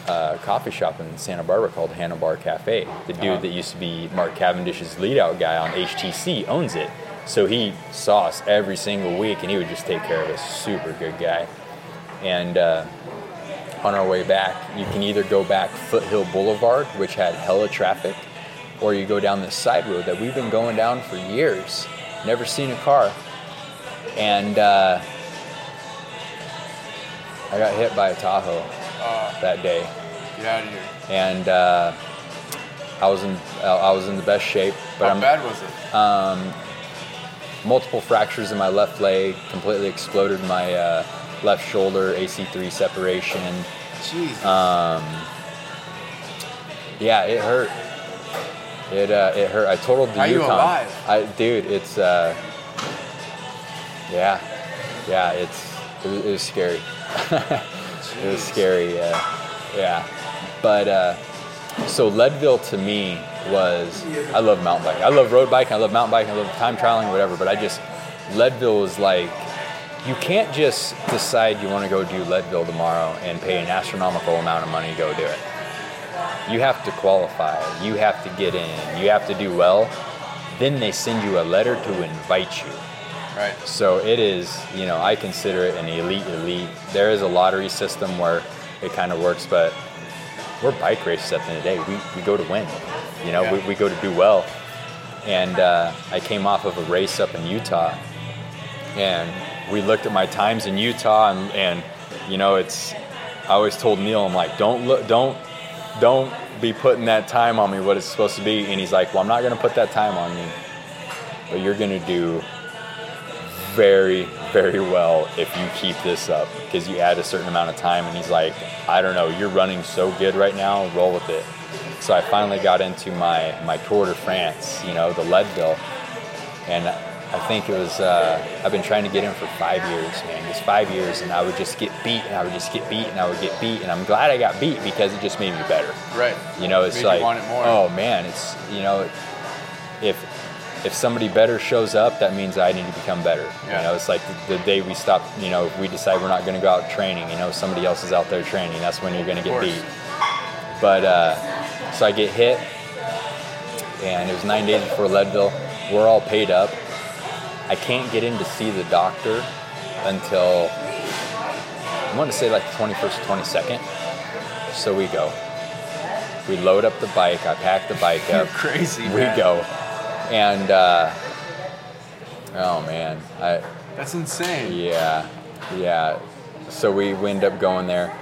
uh, coffee shop in Santa Barbara called Handlebar Cafe. The dude Uh-huh. that used to be Mark Cavendish's lead out guy on HTC owns it. So he saw us every single week and he would just take care of us. Super good guy. And uh, on our way back, you can either go back Foothill Boulevard, which had hella traffic, or you go down this side road that we've been going down for years. Never seen a car. And uh, I got hit by a Tahoe Uh, that day get out of here. and uh, I was in I was in the best shape, but How I'm bad was it? Um, multiple fractures in my left leg, completely exploded my uh, left shoulder, AC3 separation. Jeez. Yeah, it hurt. It uh, it hurt. I totaled the How are you alive? I, dude, it's uh, yeah, yeah. It's it was, scary. it was scary. Yeah, yeah. But uh, so Leadville to me was I love mountain biking. I love road biking. I love mountain biking. I love time trialing, whatever. But I just Leadville was like you can't just decide you want to go do Leadville tomorrow and pay an astronomical amount of money to go do it. You have to qualify. You have to get in. You have to do well. Then they send you a letter to invite you. Right. So it is, you know, I consider it an elite elite. There is a lottery system where it kind of works, but we're bike racers at the end of the day. We, we go to win. You know, Yeah. we, we go to do well. And uh, I came off of a race up in Utah, and we looked at my times in Utah, and, and you know, it's. I always told Neil, I'm like, don't look, don't, don't be putting that time on me. What it's supposed to be. And he's like, well, I'm not going to put that time on you, but you're going to do very, very well if you keep this up because you add a certain amount of time. And he's like, I don't know, you're running so good right now, roll with it. So I finally got into my, my Tour de France, you know, the Leadville. And I think it was, uh, I've been trying to get in for five years, man. Just five years. And I would just get beat and I would just get beat and I would get beat. And I'm glad I got beat because it just made me better. Right. You know, it's like, want it more. oh man, it's you know, if if somebody better shows up, that means I need to become better. Yeah. You know, it's like the, the day we stop. You know, if we decide we're not going to go out training. You know, somebody else is out there training. That's when you're going to get beat. But uh, so I get hit, and it was nine days before Leadville. We're all paid up. I can't get in to see the doctor until I want to say like the 21st or 22nd. So we go. We load up the bike. I pack the bike up. You're crazy. we man. go. And uh, oh man, I That's insane. yeah, yeah. So we, we end up going there,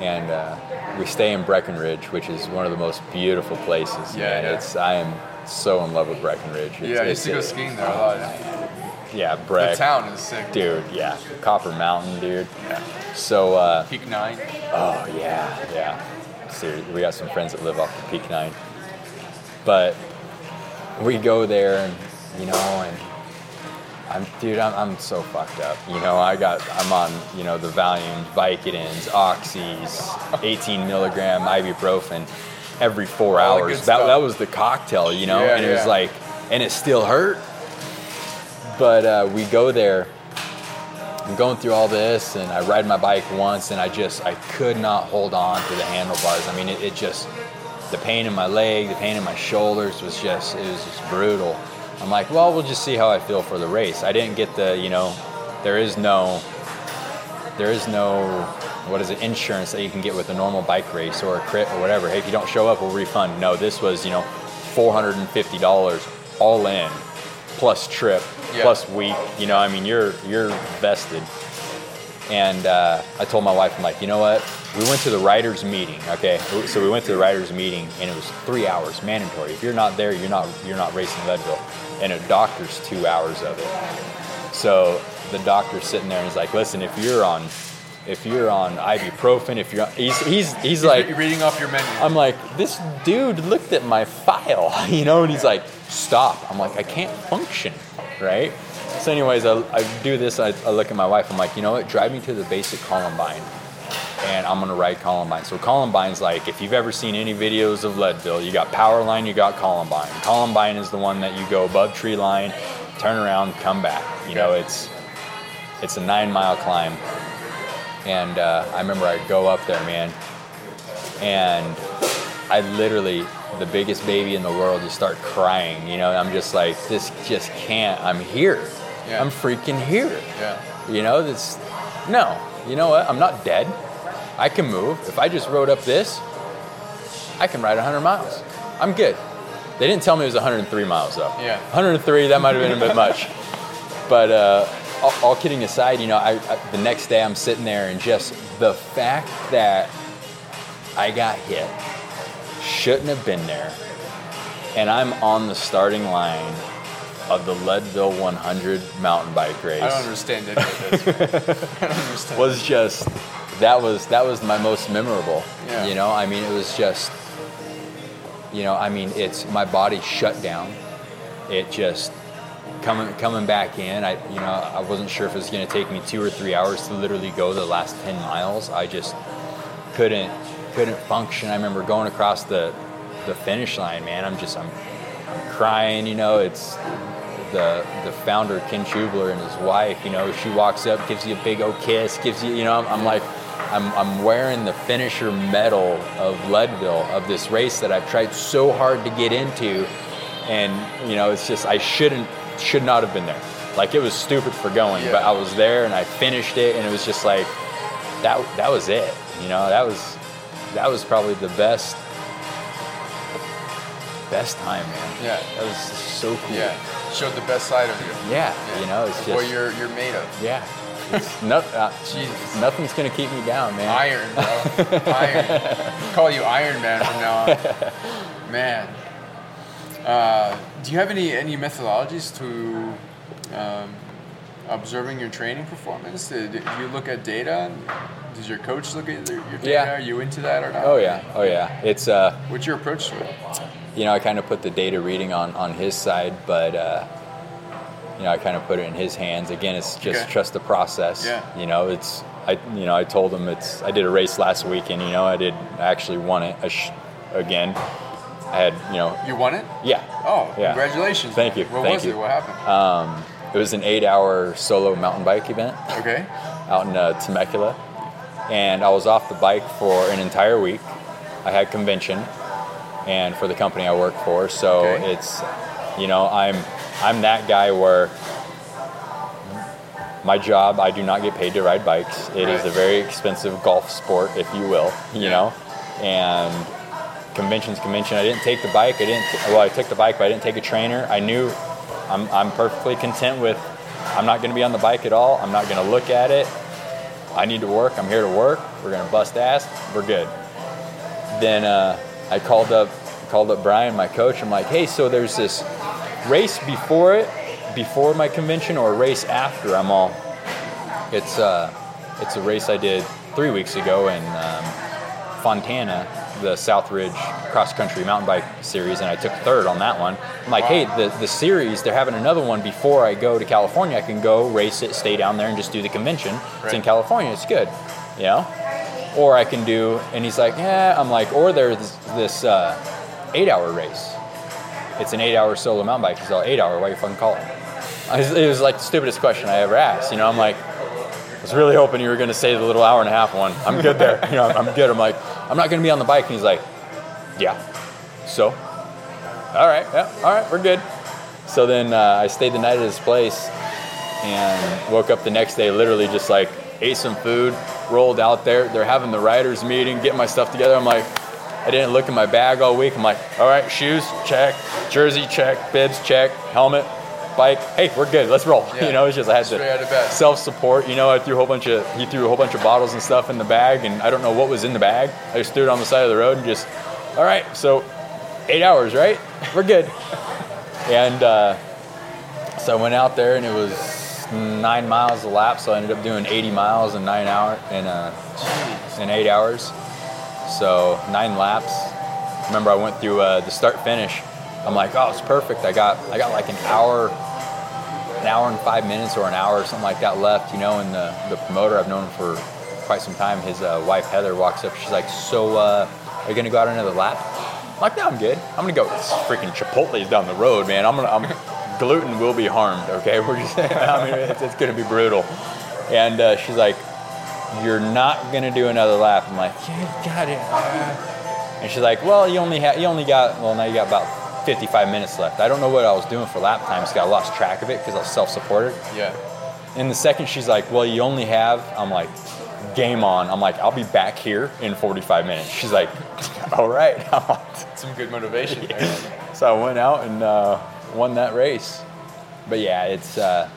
and uh, we stay in Breckenridge, which is one of the most beautiful places. Yeah, man. yeah. It's I am so in love with Breckenridge. It's, Yeah, I used to go skiing there a lot. Yeah, The Breck, town is sick. dude. Yeah, Copper Mountain, dude. Yeah. So uh, Peak Nine. Oh yeah, yeah. Seriously, we got some friends that live off the Peak Nine, but we go there, and you know, and I'm, dude, I'm, I'm so fucked up. You know, I got, I'm on, you know, the Valium, Vicodins, Oxys, 18 milligram ibuprofen every four All hours. That that was the cocktail, you know, Yeah, and it was like, and it still hurt. But uh, we go there. I'm going through all this, and I ride my bike once, and I just I could not hold on to the handlebars. I mean, it, it just the pain in my leg, the pain in my shoulders was just it was just brutal. I'm like, well, we'll just see how I feel for the race. I didn't get the, you know, there is no, there is no, what is it, insurance that you can get with a normal bike race or a crit or whatever. Hey, if you don't show up, we'll refund. No, this was, you know, $450 all in, plus trip, Yeah. plus week. You know, I mean, you're you're vested. And uh, I told my wife, I'm like, you know what? We went to the writers' meeting. Okay, so we went to the writers' meeting, and it was three hours mandatory. If you're not there, you're not you're not racing Leadville, and a doctor's two hours of it. So the doctor's sitting there and he's like, listen, if you're on, if you're on ibuprofen, if you're, he's he's he's like, You're reading off your menu. I'm like, this dude looked at my file, you know, and he's like, stop. I'm like, I can't function, right? So, anyways, I, I do this. I, I look at my wife. I'm like, you know what? Drive me to the basic Columbine, and I'm gonna ride Columbine. So Columbine's like, if you've ever seen any videos of Leadville, you got Powerline, you got Columbine. Columbine is the one that you go above tree line, turn around, come back. You know, it's it's a nine mile climb, and uh, I remember I'd go up there, man, and I literally, the biggest baby in the world, just start crying. You know, I'm just like, this just can't. I'm here. Yeah. I'm freaking here. yeah. You know, this. No, you know what? I'm not dead. I can move. If I just rode up this, I can ride 100 miles. I'm good. They didn't tell me it was 103 miles though. Yeah. 103. That might have been a bit much. But uh, all, all kidding aside, you know, I, I, the next day I'm sitting there and just the fact that I got hit shouldn't have been there, and I'm on the starting line of the Leadville 100 mountain bike race I don't understand any of this. I don't understand. was just that was that was my most memorable. Yeah. You know, I mean, it was just you know, I mean, it's my body shut down. It just coming coming back in. I you know I wasn't sure if it was going to take me two or three hours to literally go the last ten miles. I just couldn't couldn't function. I remember going across the the finish line, man. I'm just I'm, I'm crying. You know, it's the the founder Ken Chlouber and his wife. You know, she walks up, gives you a big old kiss, gives you you know. I'm, I'm like. I'm, I'm wearing the finisher medal of Leadville of this race that I've tried so hard to get into, and you know it's just I shouldn't should not have been there. Like it was stupid for going, Yeah. but I was there and I finished it, and it was just like that. That was it. You know, that was that was probably the best best time, man. Yeah. that was so cool. Yeah. Showed the best side of you. yeah. You know, it's just. what you're you're made of. yeah. Not, uh, Jesus. nothing's gonna keep me down, man. Iron, bro. Iron. Call you Iron Man from now on. Man. Uh, do you have any any methodologies to um, observing your training performance? Do, do you look at data? Does your coach look at your your data? Yeah. Are you into that or not? Oh yeah, oh yeah. It's uh, What's your approach to it? you know, I kind of put the data reading on on his side, but uh, you know, I kind of put it in his hands. Again, it's just Okay. trust the process. Yeah. You know, it's I you know I told him it's I did a race last week, and you know I did I actually won it a sh- again. I had you know You won it? yeah. Oh, Yeah. congratulations. Thank you, What thank was you. it? What happened? Um, it was an eight-hour solo mountain bike event okay. out in uh, Temecula, and I was off the bike for an entire week. I had convention, and for the company I work for, so Okay. it's, you know, I'm I'm that guy where my job I do not get paid to ride bikes. It is Right. a very expensive golf sport, if you will, you Yeah. know, and conventions convention. I didn't take the bike. I didn't. Well, I took the bike, but I didn't take a trainer. I knew I'm I'm perfectly content with. I'm not going to be on the bike at all. I'm not going to look at it. I need to work. I'm here to work. We're gonna bust ass. We're good. Then uh, I called up called up Brian, my coach. I'm like, hey, so there's this race before it, before my convention, or race after. I'm all. It's uh, it's a race I did three weeks ago in um, Fontana, the Southridge Cross Country Mountain Bike Series, and I took third on that one. I'm like, hey, the, the series, they're having another one before I go to California. I can go race it, stay down there, and just do the convention. It's in California, it's good, you know? Or I can do, and he's like, yeah, I'm like, or there's this uh, eight hour race. It's an eight hour solo mountain bike. He's all, eight hour, why you fucking call it? Was, it was like the stupidest question I ever asked. You know, I'm like, I was really hoping you were going to say the little hour and a half one. I'm good there. You know, I'm good. I'm like, I'm not going to be on the bike. And he's like, yeah. So, all right, yeah, all right, we're good. So then uh, I stayed the night at his place and woke up the next day, literally just like ate some food, rolled out there. They're having the riders meeting, getting my stuff together. I'm like, I didn't look in my bag all week. I'm like, all right, shoes, check, jersey, check, bibs, check, helmet, bike. Hey, we're good. Let's roll. Yeah. You know, it's just I had Straight out of bed. to self-support. You know, I threw a whole bunch of he threw a whole bunch of bottles and stuff in the bag, and I don't know what was in the bag. I just threw it on the side of the road and just, all right, so eight hours, right? We're good. and uh, so I went out there, and it was nine miles a lap. So I ended up doing 80 miles in nine hour in uh, in eight hours. So nine laps. Remember, I went through uh, the start finish. I'm like, oh, it's perfect. I got I got like an hour, an hour and five minutes or an hour or something like that left. You know, and the the promoter I've known for quite some time. His uh, wife Heather walks up. She's like, so uh, are you gonna go out another lap? I'm like, no, I'm good. I'm gonna go. It's freaking Chipotle's down the road, man. I'm gonna. I'm, gluten will be harmed. Okay, we're just. I mean, it's, it's gonna be brutal. And uh, she's like, you're not gonna do another lap. I'm like, yeah, you got it. And she's like, well, you only had, you only got, well, now you got about 55 minutes left. I don't know what I was doing for lap times. I lost track of it because I was self-supported. Yeah. And the second she's like, well, you only have, I'm like, game on. I'm like, I'll be back here in 45 minutes. She's like, all right. Some good motivation there. so I went out and uh, won that race. But yeah, it's uh,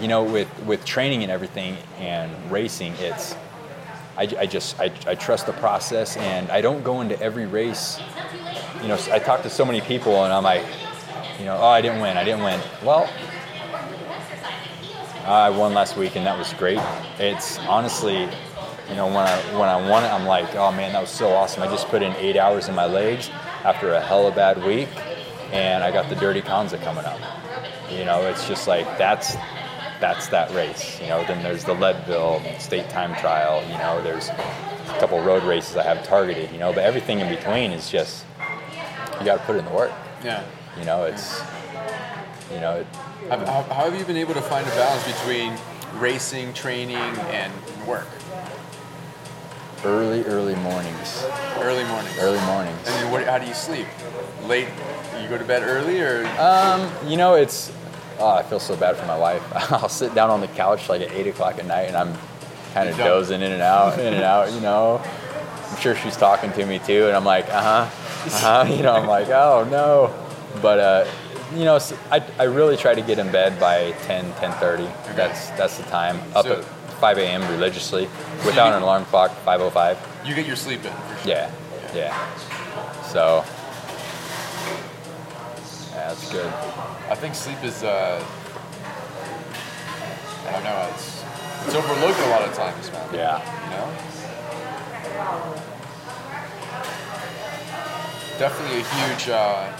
you know with with training and everything and racing, it's I, I just I, I trust the process and I don't go into every race. You know, I talk to so many people and I'm like, you know, oh I didn't win, I didn't win. Well, I won last week and that was great. It's honestly, you know, when I when I won it, I'm like, oh man, that was so awesome. I just put in eight hours in my legs, after a hella bad week, and I got the Dirty Kanza coming up. You know, it's just like that's that's that race. You know, then there's the Leadville State Time Trial. You know, there's a couple road races I have targeted. You know, but everything in between is just you got to put in the work. Yeah. You know, it's you know. It, How, how, how have you been able to find a balance between racing, training, and work? early, early mornings. Early mornings. Early mornings. And then what, how do you sleep? Late? You go to bed early or? Um, you know, it's. Oh, I feel so bad for my wife. I'll sit down on the couch like at eight o'clock at night, and I'm kind of dozing in and out, in and out. You know, I'm sure she's talking to me too, and I'm like, uh huh, uh huh. You know, I'm like, oh no. But uh, you know, I, I really try to get in bed by 10, 10.30. That's that's the time. Up So- at 5 a.m. religiously, without an alarm clock. 5:05. You get your sleep in. For sure. Yeah, yeah. So. That's good. I think sleep is. Uh, I don't know. It's it's overlooked a lot of times, man. Yeah. You know. Definitely a huge, uh,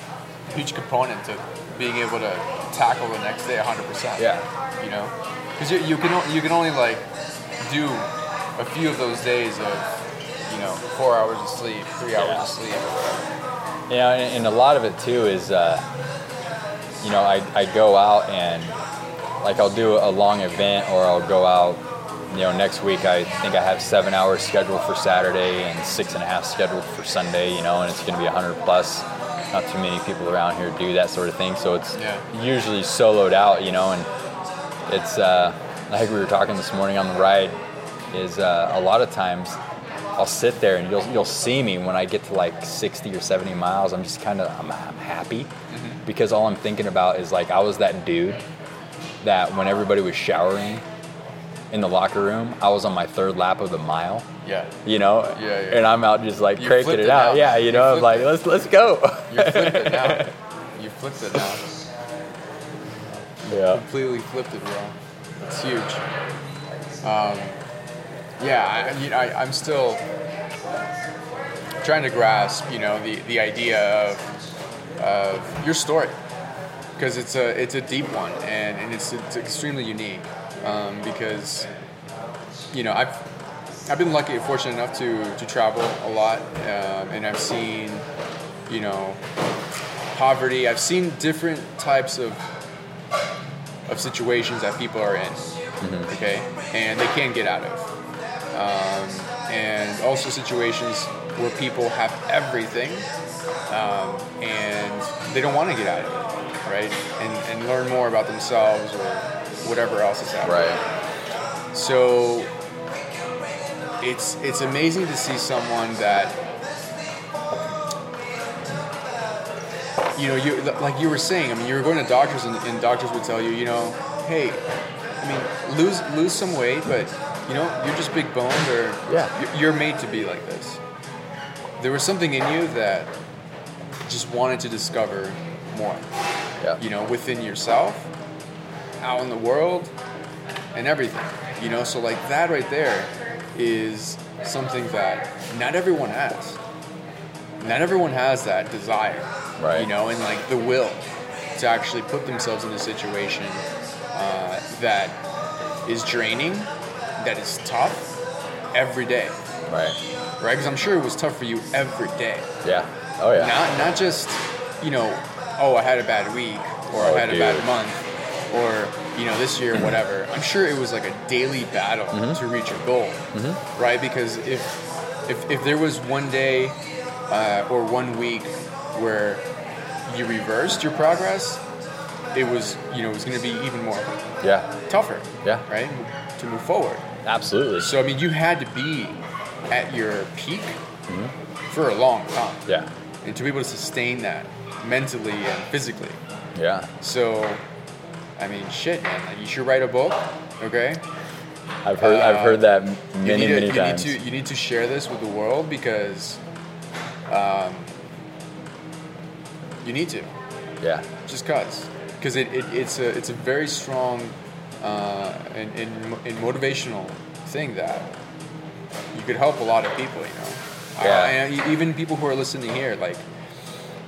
huge component to being able to tackle the next day 100%. Yeah. You know, because you, you can o- you can only like do a few of those days of you know four hours of sleep, three hours Yeah. of sleep, or whatever. Yeah, and, and a lot of it too is, uh, you know, I, I go out and like I'll do a long event or I'll go out, you know, next week I think I have seven hours scheduled for Saturday and six and a half scheduled for Sunday, you know, and it's going to be 100 plus. Not too many people around here do that sort of thing, so it's Yeah. usually soloed out, you know, and it's uh, like we were talking this morning on the ride is uh, a lot of times I'll sit there and you'll you'll see me when I get to like 60 or 70 miles. I'm just kind of I'm, I'm happy because all I'm thinking about is like I was that dude that when everybody was showering in the locker room, I was on my third lap of the mile. Yeah. You know, Yeah, yeah. and I'm out just like You cranking it it out. Yeah, you You know, I'm like it. let's let's go. You flipped it now. You flipped it now. yeah. Completely flipped it, bro. It's huge. Um, yeah, I, you know, I, I'm still trying to grasp, you know, the, the idea of, of your story. Because it's a it's a deep one and, and it's, it's extremely unique um, because you know I've I've been lucky fortunate enough to to travel a lot um, and I've seen you know poverty. I've seen different types of of situations that people are in okay? And they can't get out of um, and also situations where people have everything um, and they don't want to get out of it, right? And, and learn more about themselves or whatever else is out there. Right. So it's it's amazing to see someone that you know you like you were saying. I mean, you were going to doctors and, and doctors would tell you, you know, hey, I mean, lose lose some weight, but you know, you're just big boned or Yeah. you're- made to be like this. There was something in you that just wanted to discover more Yeah. you know, within yourself, out in the world, and everything. You know, so like that right there is something that not everyone has. Not everyone has that desire. Right. You know, and like the will to actually put themselves in a situation uh, that is draining, that is tough every day. Right. Right? Because I'm sure it was tough for you every day. Yeah. Oh yeah. Not not just, you know, oh I had a bad week or Oh, I had dude. a bad month or you know this year whatever. I'm sure it was like a daily battle Mm-hmm. to reach your goal, right? Because if if if there was one day uh, or one week where you reversed your progress, it was you know it was going to be even more yeah. tougher, Yeah. right, to move forward. Absolutely. So I mean, you had to be at your peak for a long time yeah. and to be able to sustain that mentally and physically. Yeah. So, I mean, shit, man. Like, you should write a book, okay? I've heard I've Uh, heard that You many need to, many you times. Need to, you need to share this with the world because um, you need to, yeah. just cause, because it, it, it's a it's a very strong uh, and, and, and motivational thing that you could help a lot of people. You know, Yeah. Uh, and even people who are listening here, like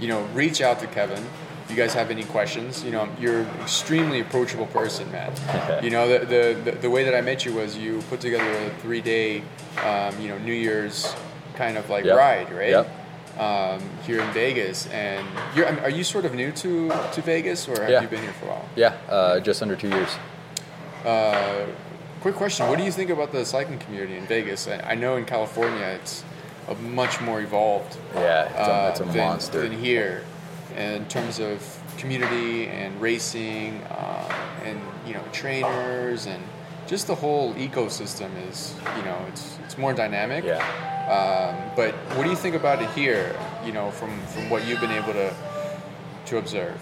you know, reach out to Kevin. If you guys have any questions, you know, you're an extremely approachable person, man. you know, the, the, the, the way that I met you was you put together a three day, um, you know, New Year's kind of like Yep. ride, right? Yep. Um, here in Vegas, and you're, I mean, are you sort of new to, to Vegas, or have Yeah. you been here for a while? Yeah, uh, just under two years. Uh, quick question: What do you think about the cycling community in Vegas? I, I know in California it's a much more evolved Yeah, it's a, uh, it's a than, monster. than here in terms of community and racing uh, and you know trainers and just the whole ecosystem is you know it's it's more dynamic. Yeah. Um, but what do you think about it here? You know, from from what you've been able to to observe.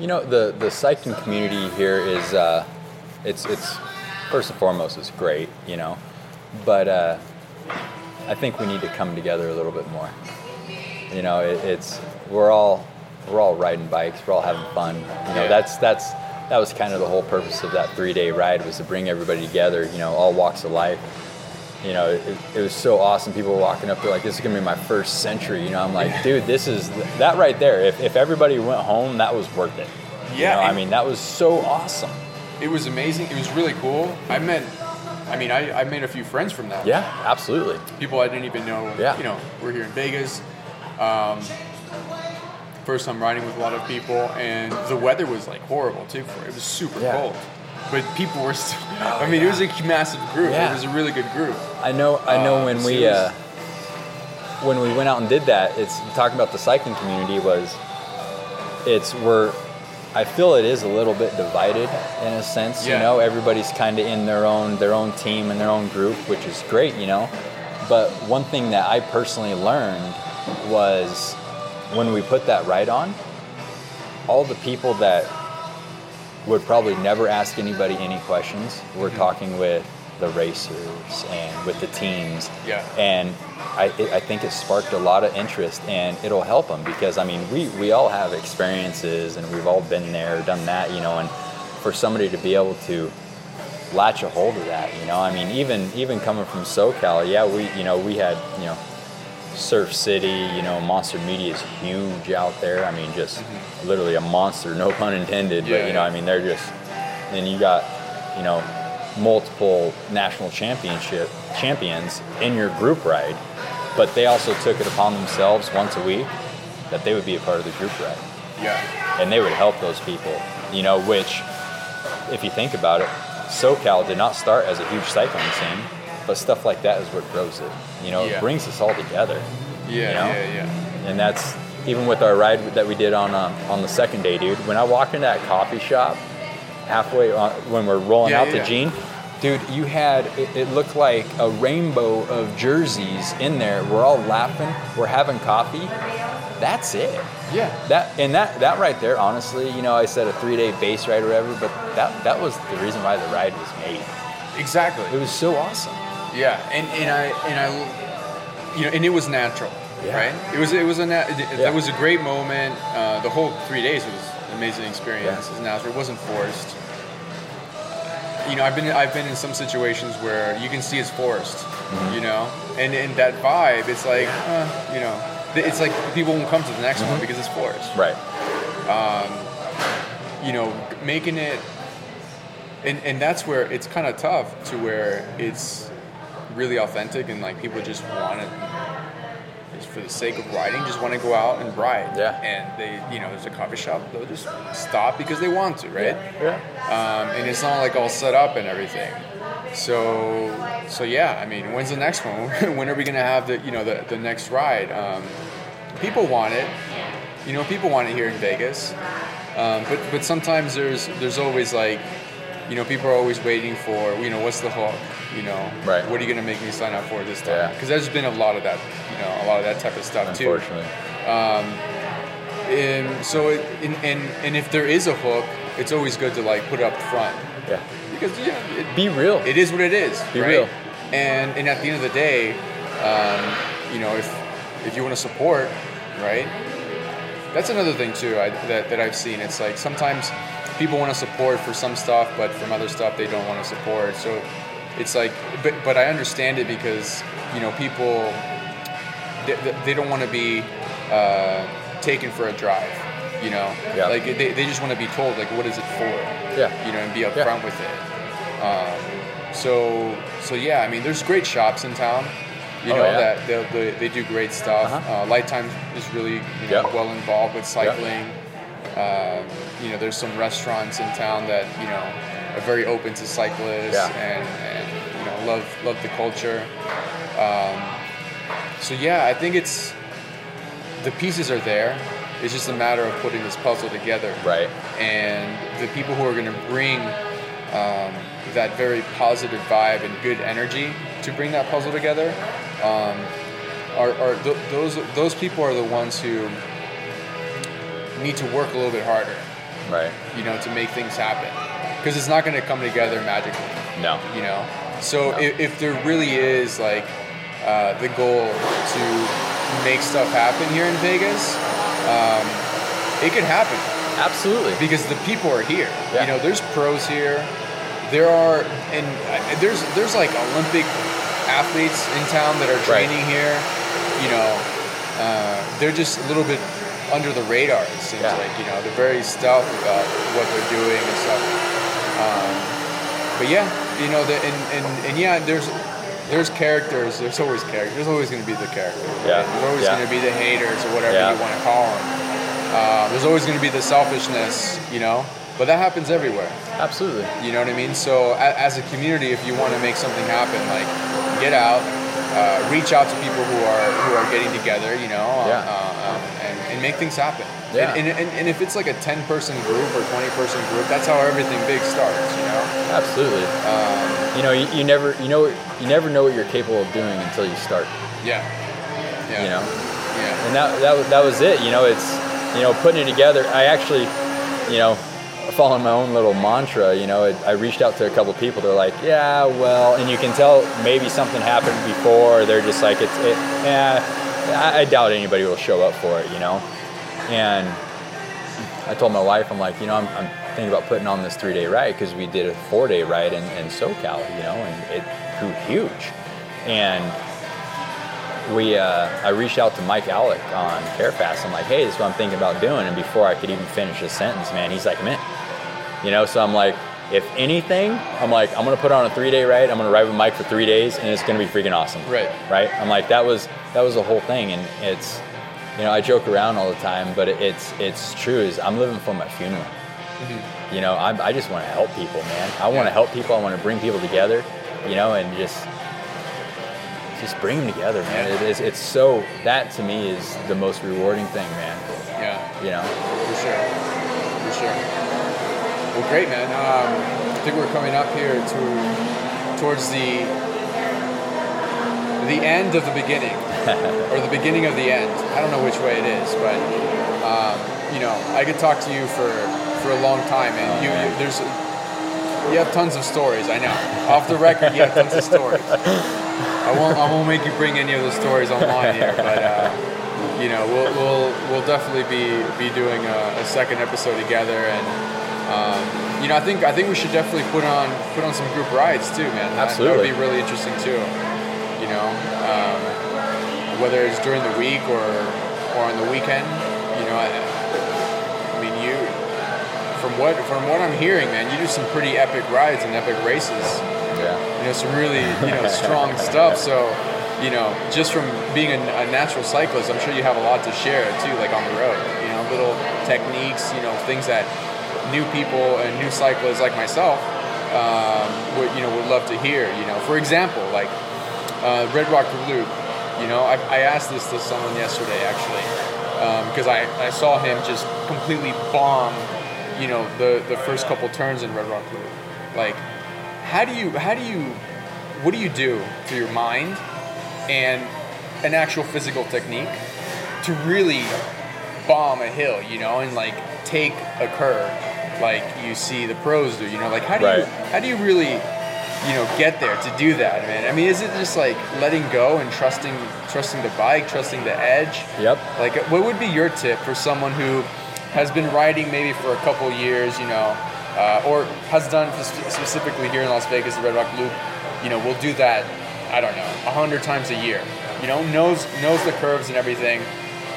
You know, the the cycling community here is uh, it's it's first and foremost it's great, you know, but uh, I think we need to come together a little bit more. You know, it, it's we're all we're all riding bikes, we're all having fun. You know, Yeah. that's that's that was kind of the whole purpose of that three day ride was to bring everybody together. You know, all walks of life. You know, it, it was so awesome. People were walking up, they're like, "This is gonna be my first century." You know, I'm like, "Dude, this is that right there. If, if everybody went home, that was worth it." You Yeah, know, I mean, that was so awesome. It was amazing. It was really cool. I met, I mean, I, I made a few friends from that. Yeah, absolutely. people I didn't even know. Yeah. You know, we're here in Vegas. Um, first time riding with a lot of people, and the weather was like horrible too. For it, was super Yeah. cold, but people were. Still, I mean, it was a massive group. Yeah. It was a really good group. I know. I know Uh, when so we was- uh, when we went out and did that. It's talking about the cycling community was. It's we're. I feel it is a little bit divided in a sense. Yeah. You know, everybody's kind of in their own their own team and their own group, which is great. You know, but one thing that I personally learned was when we put that ride on, all the people that would probably never ask anybody any questions. We're Mm-hmm. talking with the racers and with the teams. Yeah. And I, it, I think it sparked a lot of interest and it'll help them because, I mean, we, we all have experiences and we've all been there, done that, you know, and for somebody to be able to latch a hold of that, you know, I mean, even, even coming from SoCal, yeah, we, you know, we had, you know, Surf City, you know, Monster Media is huge out there. I mean, just mm-hmm. literally a monster, no pun intended. Yeah, but you know, yeah. I mean, they're just, and you got, you know, multiple national championship champions in your group ride, but they also took it upon themselves once a week that they would be a part of the group ride, Yeah. and they would help those people. You know, which, if you think about it, SoCal did not start as a huge cycling scene, but stuff like that is what grows it. You know, Yeah. it brings us all together Yeah. You know? Yeah. Yeah. and that's even with our ride that we did on um, on the second day, dude. When I walked into that coffee shop halfway on, when we're rolling Yeah, out yeah, yeah. Gene, dude, you had it, it looked like a rainbow of jerseys in there. We're all laughing, we're having coffee. That's it. Yeah. That and that that right there, honestly, you know, I said a three day base ride or whatever, but that that was the reason why the ride was made. Exactly. It was so awesome. Yeah, and, and I and I, you know, and it was natural, Yeah. right? It was it was a nat- Yeah. that was a great moment. Uh, the whole three days was amazing experience. Yeah. It was natural. It wasn't forced. You know, I've been I've been in some situations where you can see it's forced. Mm-hmm. You know, and in that vibe, it's like, uh, you know, it's like people won't come to the next Mm-hmm. one because it's forced. Right. you know, making it, and, and that's where it's kind of tough to where it's really authentic and like people just want it for the sake of riding, just want to go out and ride. Yeah. And they, you know, there's a coffee shop, they'll just stop because they want to, right? Yeah. Um, and it's not like all set up and everything. So, so yeah, I mean, when's the next one? when are we gonna have the, you know, the, the next ride? Um, people want it. You know, people want it here in Vegas. Um, but but sometimes there's there's always like, you know, people are always waiting for, you know, what's the hook? You know, Right. what are you gonna make me sign up for this time? Yeah. Because there's been a lot of that, you know, a lot of that type of stuff too. Unfortunately. Um, and so, it, and, and and if there is a hook, it's always good to like put it up front Yeah. because yeah, it, Be real. it is what it is. Be right? real. And and at the end of the day, um, you know, if if you want to support, right? That's another thing too I, that that I've seen. It's like sometimes people want to support for some stuff, but from other stuff they don't want to support. So it's like, but but I understand it because you know people they, they don't want to be. Uh, taken for a drive. You know, Yeah. like they, they just want to be told like what is it for? Yeah. You know, and be upfront Yeah. with it. Um, so so yeah, I mean, there's great shops in town. You Oh, know yeah. that they, they, they do great stuff. Uh-huh. Uh, Lifetime is really you know, Yep. well involved with cycling. Um, you know, there's some restaurants in town that you know are very open to cyclists Yeah. and, and love love the culture. Um, so yeah, I think it's the pieces are there. It's just a matter of putting this puzzle together. Right. And the people who are going to bring um, that very positive vibe and good energy to bring that puzzle together um, are, are th- those those people are the ones who need to work a little bit harder, Right. you know, to make things happen. Because it's not going to come together magically No. you know so if, if there really is like uh, the goal to make stuff happen here in vegas um, it could happen Absolutely. because the people are here Yeah. you know there's pros here there are and uh, there's there's like olympic athletes in town that are Right. training here you know uh, they're just a little bit under the radar it seems Yeah. like you know they're very stealth about what they're doing and stuff um, but yeah, you know, the, and, and, and yeah, there's there's characters. There's always characters. There's always going to be the characters. Yeah, There's always yeah. going to be the haters or whatever Yeah. you want to call them. Uh, there's always going to be the selfishness, you know. But that happens everywhere. Absolutely. You know what I mean? So a, as a community, if you want to make something happen, like get out, uh, reach out to people who are who are getting together, you know, uh, Yeah. uh, um, and, and make things happen. Yeah. And, and, and if it's like a 10 person group or 20 person group, that's how everything big starts, you know. Absolutely. Um, You know, you, you never, you know, you never know what you're capable of doing until you start. yeah. Yeah. You know, Yeah. and that that was- that was it. You know, it's you know putting it together. I actually, you know, following my own little mantra. You know, it, I reached out to a couple people. They're like, yeah, well, and you can tell maybe something happened before. They're just like, it's, it, yeah, I, I doubt anybody will show up for it. You know, and I told my wife, I'm like, you know, I'm, I'm thinking about putting on this three day ride because we did a four day ride in, in SoCal, you know, and it grew huge. And we, uh, I reached out to Mike Alec on CareFast. I'm like, hey, this is what I'm thinking about doing. And before I could even finish his sentence, man, he's like, man, you know, so I'm like, if anything, I'm like, I'm gonna put on a three day ride. I'm gonna ride with Mike for three days, and it's gonna be freaking awesome. Right. Right. I'm like, that was that was the whole thing, and it's, you know, I joke around all the time, but it's it's true. Is I'm living for my funeral. You know, I, I just want to help people, man. I want Yeah. to help people. I want to bring people together, you know, and just just bring them together, man. Yeah. It is, it's so that to me is the most rewarding thing, man. Yeah. You know, For sure. For sure. Well, great, man. Um, I think we're coming up here to towards the the end of the beginning, or the beginning of the end. I don't know which way it is, but um, you know, I could talk to you for for a long time, and Oh, you, you there's you have tons of stories. I know. Off the record, you have tons of stories. I won't I won't make you bring any of the stories online here, but. Uh, you know, we'll, we'll, we'll definitely be, be doing a, a second episode together, and um, you know, I think I think we should definitely put on put on some group rides too, man. That- that, would be really interesting too. You know, um, whether it's during the week or or on the weekend. You know, I, I mean, you from what from what I'm hearing, man, you do some pretty epic rides and epic races yeah, you know, some really, you know, strong stuff. So, you know, just from being a, a natural cyclist, I'm sure you have a lot to share too, like on the road. You know, little techniques, you know, things that new people and new cyclists like myself um, would, you know, would love to hear. You know, for example, like uh, Red Rock Loop. You know, I, I asked this to someone yesterday actually because I, I saw him just completely bomb, you know, the, the first couple turns in Red Rock Loop. Like, how do you how do you what do you do to your mind and an actual physical technique to really bomb a hill, you know, and like take a curve like you see the pros do, you know, like how do you how do you really you know get there to do that, man? I mean, is it just like letting go and trusting trusting the bike, trusting the edge? yep, Like, what would be your tip for someone who has been riding maybe for a couple years, you know, uh, or has done specifically here in Las Vegas, the Red Rock Loop? You know, will do that. I don't know, a hundred times a year. You know, knows knows the curves and everything,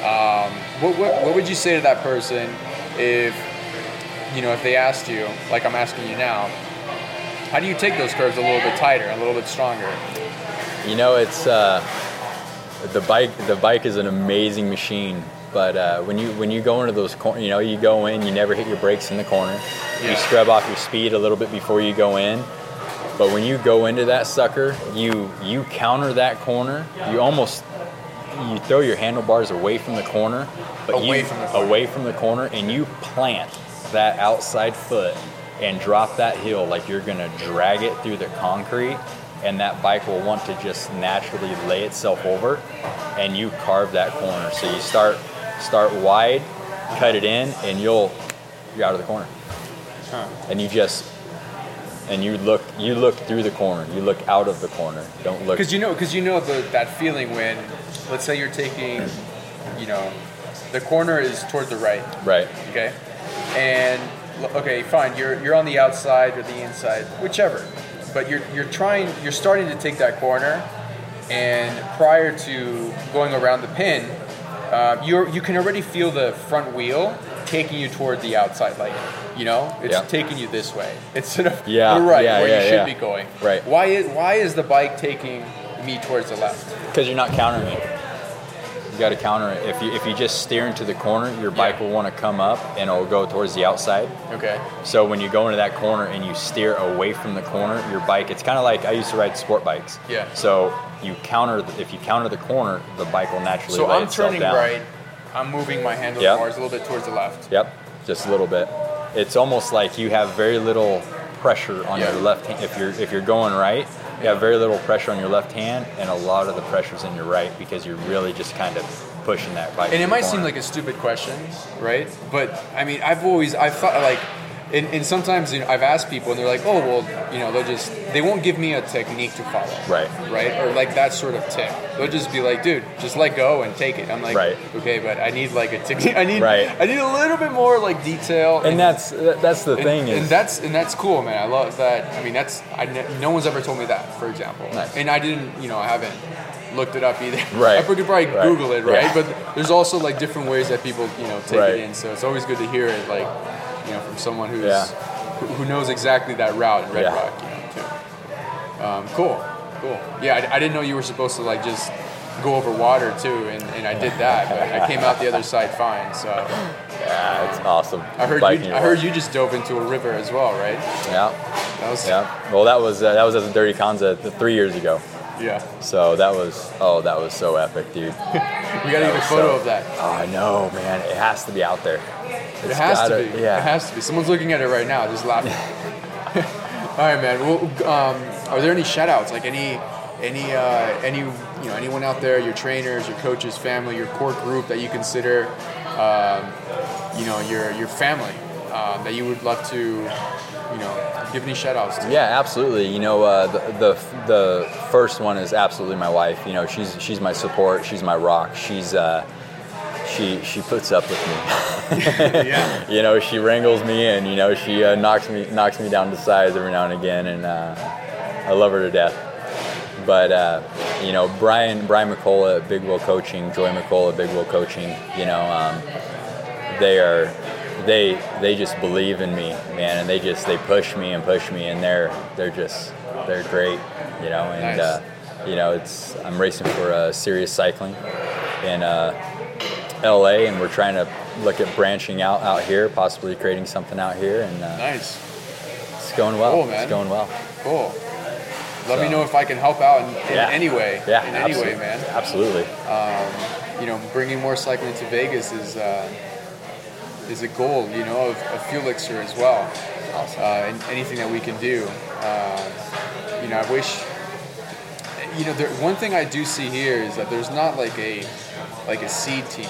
Um, what, what what would you say to that person if you know if they asked you, like I'm asking you now, how do you take those curves a little bit tighter, a little bit stronger? You know, it's uh, the bike. The bike is an amazing machine, but uh, when you when you go into those corners, you know, you go in, you never hit your brakes in the corner. Yeah. You scrub off your speed a little bit before you go in. But when you go into that sucker, you you counter that corner. You almost you throw your handlebars away from the corner, but Away you, from the corner. away from the corner, and you plant that outside foot and drop that hill like you're gonna drag it through the concrete, and that bike will want to just naturally lay itself over, and you carve that corner. So you start start wide, cut it in, and you'll you're out of the corner, Huh. and you just and you look you look through the corner, you look out of the corner. Don't look. Because you know, because you know the, that feeling when, let's say you're taking, you know, the corner is toward the right, Right. okay, and okay, fine, you're you're on the outside or the inside, whichever, but you're you're trying, you're starting to take that corner, and prior to going around the pin, uh, you you can already feel the front wheel taking you toward the outside, like you know, it's Yeah. taking you this way instead of Yeah, the right yeah, where yeah, you should be going. Right. Why is why is the bike taking me towards the left? Because you're not countering it. You got to counter it. If you if you just steer into the corner, your bike will want to come up and it'll go towards the outside. Okay. So when you go into that corner and you steer away from the corner, your bike it's kind of like I used to ride sport bikes. Yeah. So you counter if you counter the corner, the bike will naturally. So I'm turning down. right. I'm moving my handlebars a little bit towards the left. Yep, just a little bit. It's almost like you have very little pressure on Yeah. your left hand. If you're if you're going right, you have very little pressure on your left hand, and a lot of the pressure's in your right because you're really just kind of pushing that bike. And it might seem like a stupid question, right? But I mean, I've always I've thought like, and, and sometimes you know, I've asked people and they're like, oh well, you know, they'll just they won't give me a technique to follow, Right. Right, or like that sort of tip. They'll just be like, dude, just let go and take it. I'm like, Right. okay, but I need like a technique. I need Right. I need a little bit more like detail. and that's that's the and, thing is and that's and that's cool, man. I love that. I mean, that's I ne- no one's ever told me that, for example. Nice. And I didn't, you know, I haven't looked it up either. Right. I could probably Right. Google it, right? Yeah. But there's also like different ways that people, you know, take Right. it in. So it's always good to hear it, like, you know, from someone who's Yeah. who, who knows exactly that route in Red Yeah. Rock, you know, too. Um, cool, cool. Yeah, I, I didn't know you were supposed to like just go over water too, and, and I did that, but I came out the other side fine. So yeah, it's awesome. I heard Biking you. I heard you just dove into a river as well, right? Yeah, That was yeah. Well, that was uh, that was at the Dirty Kanza three years ago. yeah. So that was oh that was so epic, dude. We gotta get a photo so- of that. Oh, I know, man. It has to be out there. It has to be. Yeah. It has to be. Someone's looking at it right now, just laughing. All right, man. Well, um, are there any shout outs? Like any, any, uh, any, you know, anyone out there, your trainers, your coaches, family, your core group that you consider, um, you know, your your family um, that you would love to, you know, give any shout outs to? Yeah, absolutely. You know, uh, the, the the first one is absolutely my wife. You know, she's she's my support. She's my rock. She's uh, she she puts up with me. yeah. you know, she wrangles me, and you know, she uh, knocks me knocks me down to size every now and again, and uh, I love her to death. But uh, you know, Brian Brian McCullough at Big Will Coaching, Joy McCullough at Big Will Coaching. You know, um, they are they they just believe in me, man, and they just they push me and push me, and they're they're just they're great, you know, and Nice. uh, you know it's I'm racing for uh, serious cycling in uh, LA, and we're trying to look at branching out out here, possibly creating something out here, and uh, Nice. it's going well. Cool, man. It's going well. Cool. Let me know if I can help out in, in Yeah. any way. Yeah, In any way, absolutely. man. Absolutely. you know, bringing more cycling to Vegas is uh, is a goal, you know, of, of Fuelixer as well. Awesome. Uh, and anything that we can do. Uh, you know, I wish. You know, there, one thing I do see here is that there's not like a like a seed team.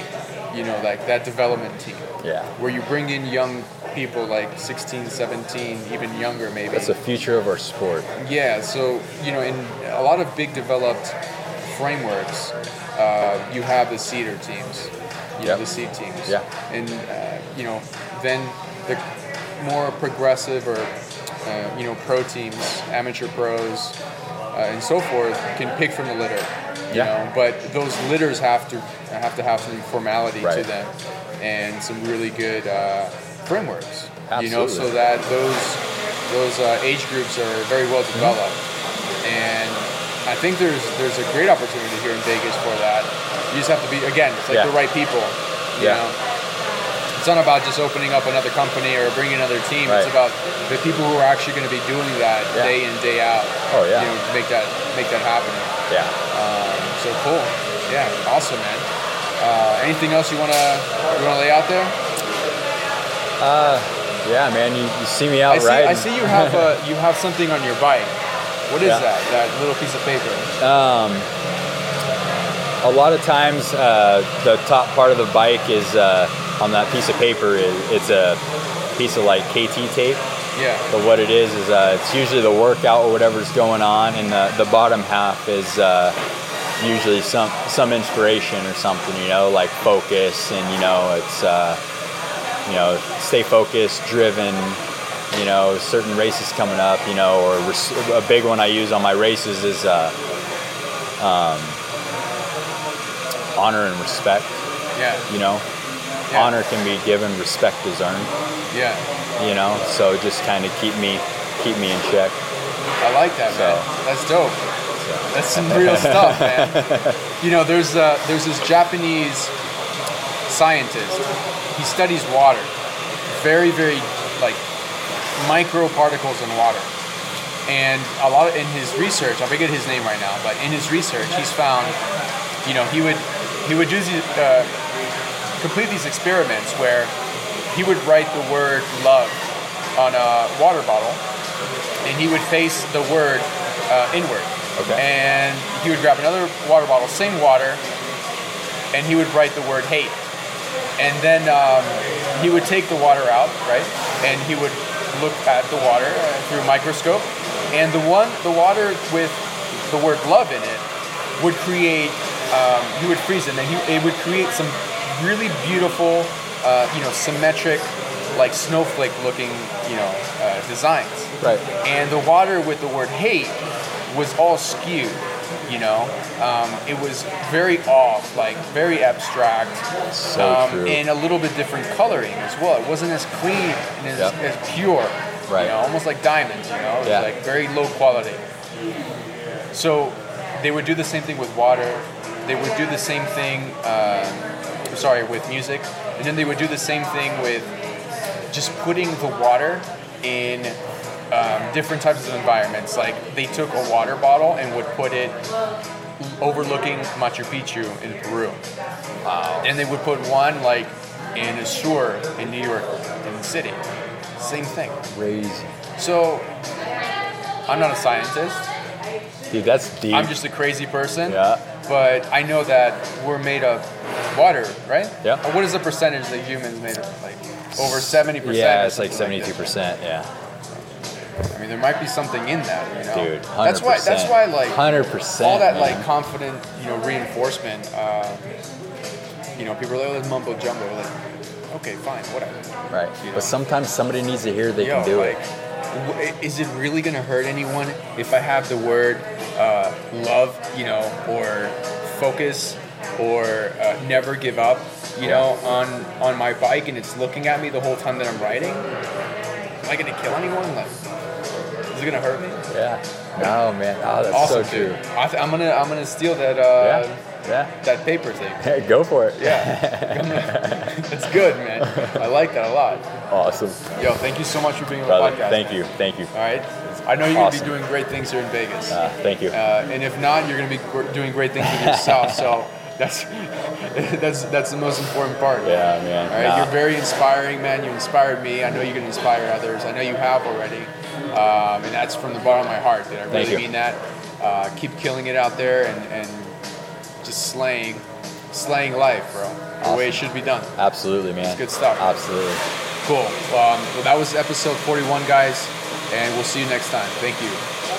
You know, like that development team Yeah. where you bring in young people like 16, 17, even younger maybe. That's the future of our sport. Yeah, so you know, in a lot of big developed frameworks, uh, you have the cedar teams, you Yep. the seed teams. Yeah. And uh, you know, then the more progressive or uh, you know pro teams, amateur pros, uh, and so forth can pick from the litter. You Yeah. know, but those litters have to have to have some formality to them and some really good uh, frameworks. You know, so that those those uh, age groups are very well developed, and I think there's there's a great opportunity here in Vegas for that. You just have to be again, it's like Yeah. the right people. You Yeah. know, it's not about just opening up another company or bringing another team. It's about the people who are actually going to be doing that Yeah. day in day out. Oh, yeah. You know, to make that make that happen. Yeah. Um, so cool. Yeah, awesome, man. Uh, anything else you wanna you wanna lay out there? Uh, Yeah, man. You, you see me out riding. I see you have uh, you have something on your bike. What is Yeah. that? That little piece of paper. Um, a lot of times uh, the top part of the bike is uh, on that piece of paper is it's a piece of like KT tape. Yeah. But what it is is uh, it's usually the workout or whatever's going on, and the, the bottom half is uh, usually some some inspiration or something, you know, like focus, and you know it's uh, you know stay focused, driven. You know, certain races coming up, you know, or res- a big one I use on my races is uh, um, honor and respect. Yeah. You know, Yeah. honor can be given, respect is earned. Yeah. You know, so just kind of keep me keep me in check. I like that, man. So- That's dope. That's some real stuff, man. You know, there's uh, there's this Japanese scientist. He studies water, very very like micro particles in water, and a lot of, in his research, I forget his name right now, but in his research, he's found, you know, he would he would do these, uh, complete these experiments where he would write the word love on a water bottle, and he would face the word uh, inward. Okay. And he would grab another water bottle, same water, and he would write the word hate. And then um, he would take the water out, right? And he would look at the water through a microscope, and the one, the water with the word love in it, would create. Um, he would freeze it, and he, it would create some really beautiful, uh, you know, symmetric, like snowflake-looking, you know, uh, designs Right. and the water with the word hate was all skewed you know um, it was very off like very abstract So um, true. and a little bit different coloring as well it wasn't as clean and as, Yep. as pure Right. you know almost like diamonds you know Yeah. like very low quality so they would do the same thing with water they would do the same thing sorry with music and then they would do the same thing with just putting the water in um, different types of environments. Like they took a water bottle and would put it overlooking Machu Picchu in Peru. Wow. And they would put one like in a sewer in New York, in the city. Same thing. Crazy. So I'm not a scientist. Dude, that's deep. I'm just a crazy person. Yeah. But I know that we're made of water, right? Yeah. What is the percentage that humans made of? Like over 70%? yeah, it's like seventy-two that. percent. Yeah, I mean, there might be something in that, you know. dude. 100%. That's why. That's why, like, hundred percent. all that like confident, you know, reinforcement. Uh, you know, people are like, oh, this mumbo jumbo. Like, okay, fine, whatever. right. you know. But sometimes somebody needs to hear they Yo, can do like, it. Is it really gonna hurt anyone if I have the word uh, love, you know, or focus, or uh, never give up, you know, on on my bike, and it's looking at me the whole time that I'm riding? Am I gonna kill anyone? Like, is it gonna hurt me? Yeah. No, man. Oh, that's awesome, so true. I th- I'm gonna I'm gonna steal that uh, Yeah. That paper thing. Yeah. Go for it. Yeah, it's good, man. I like that a lot. Awesome, Yo, thank you so much for being on brother. the podcast. Thank you. Thank you. All right, I know you're gonna be doing great things here in Vegas, Uh, thank you. uh, and if not, you're gonna be doing great things with yourself. so that's that's that's the most important part. yeah, man. All right, Nah. you're very inspiring, man. You inspired me. I know you can inspire others. I know you have already, um, and that's from the bottom of my heart. That I really mean that. Uh, keep killing it out there and, and just slaying, slaying life, bro. The way it should be done. Absolutely, man. It's good stuff. Absolutely. Cool. Um, well, that was episode 41, guys, and we'll see you next time. Thank you.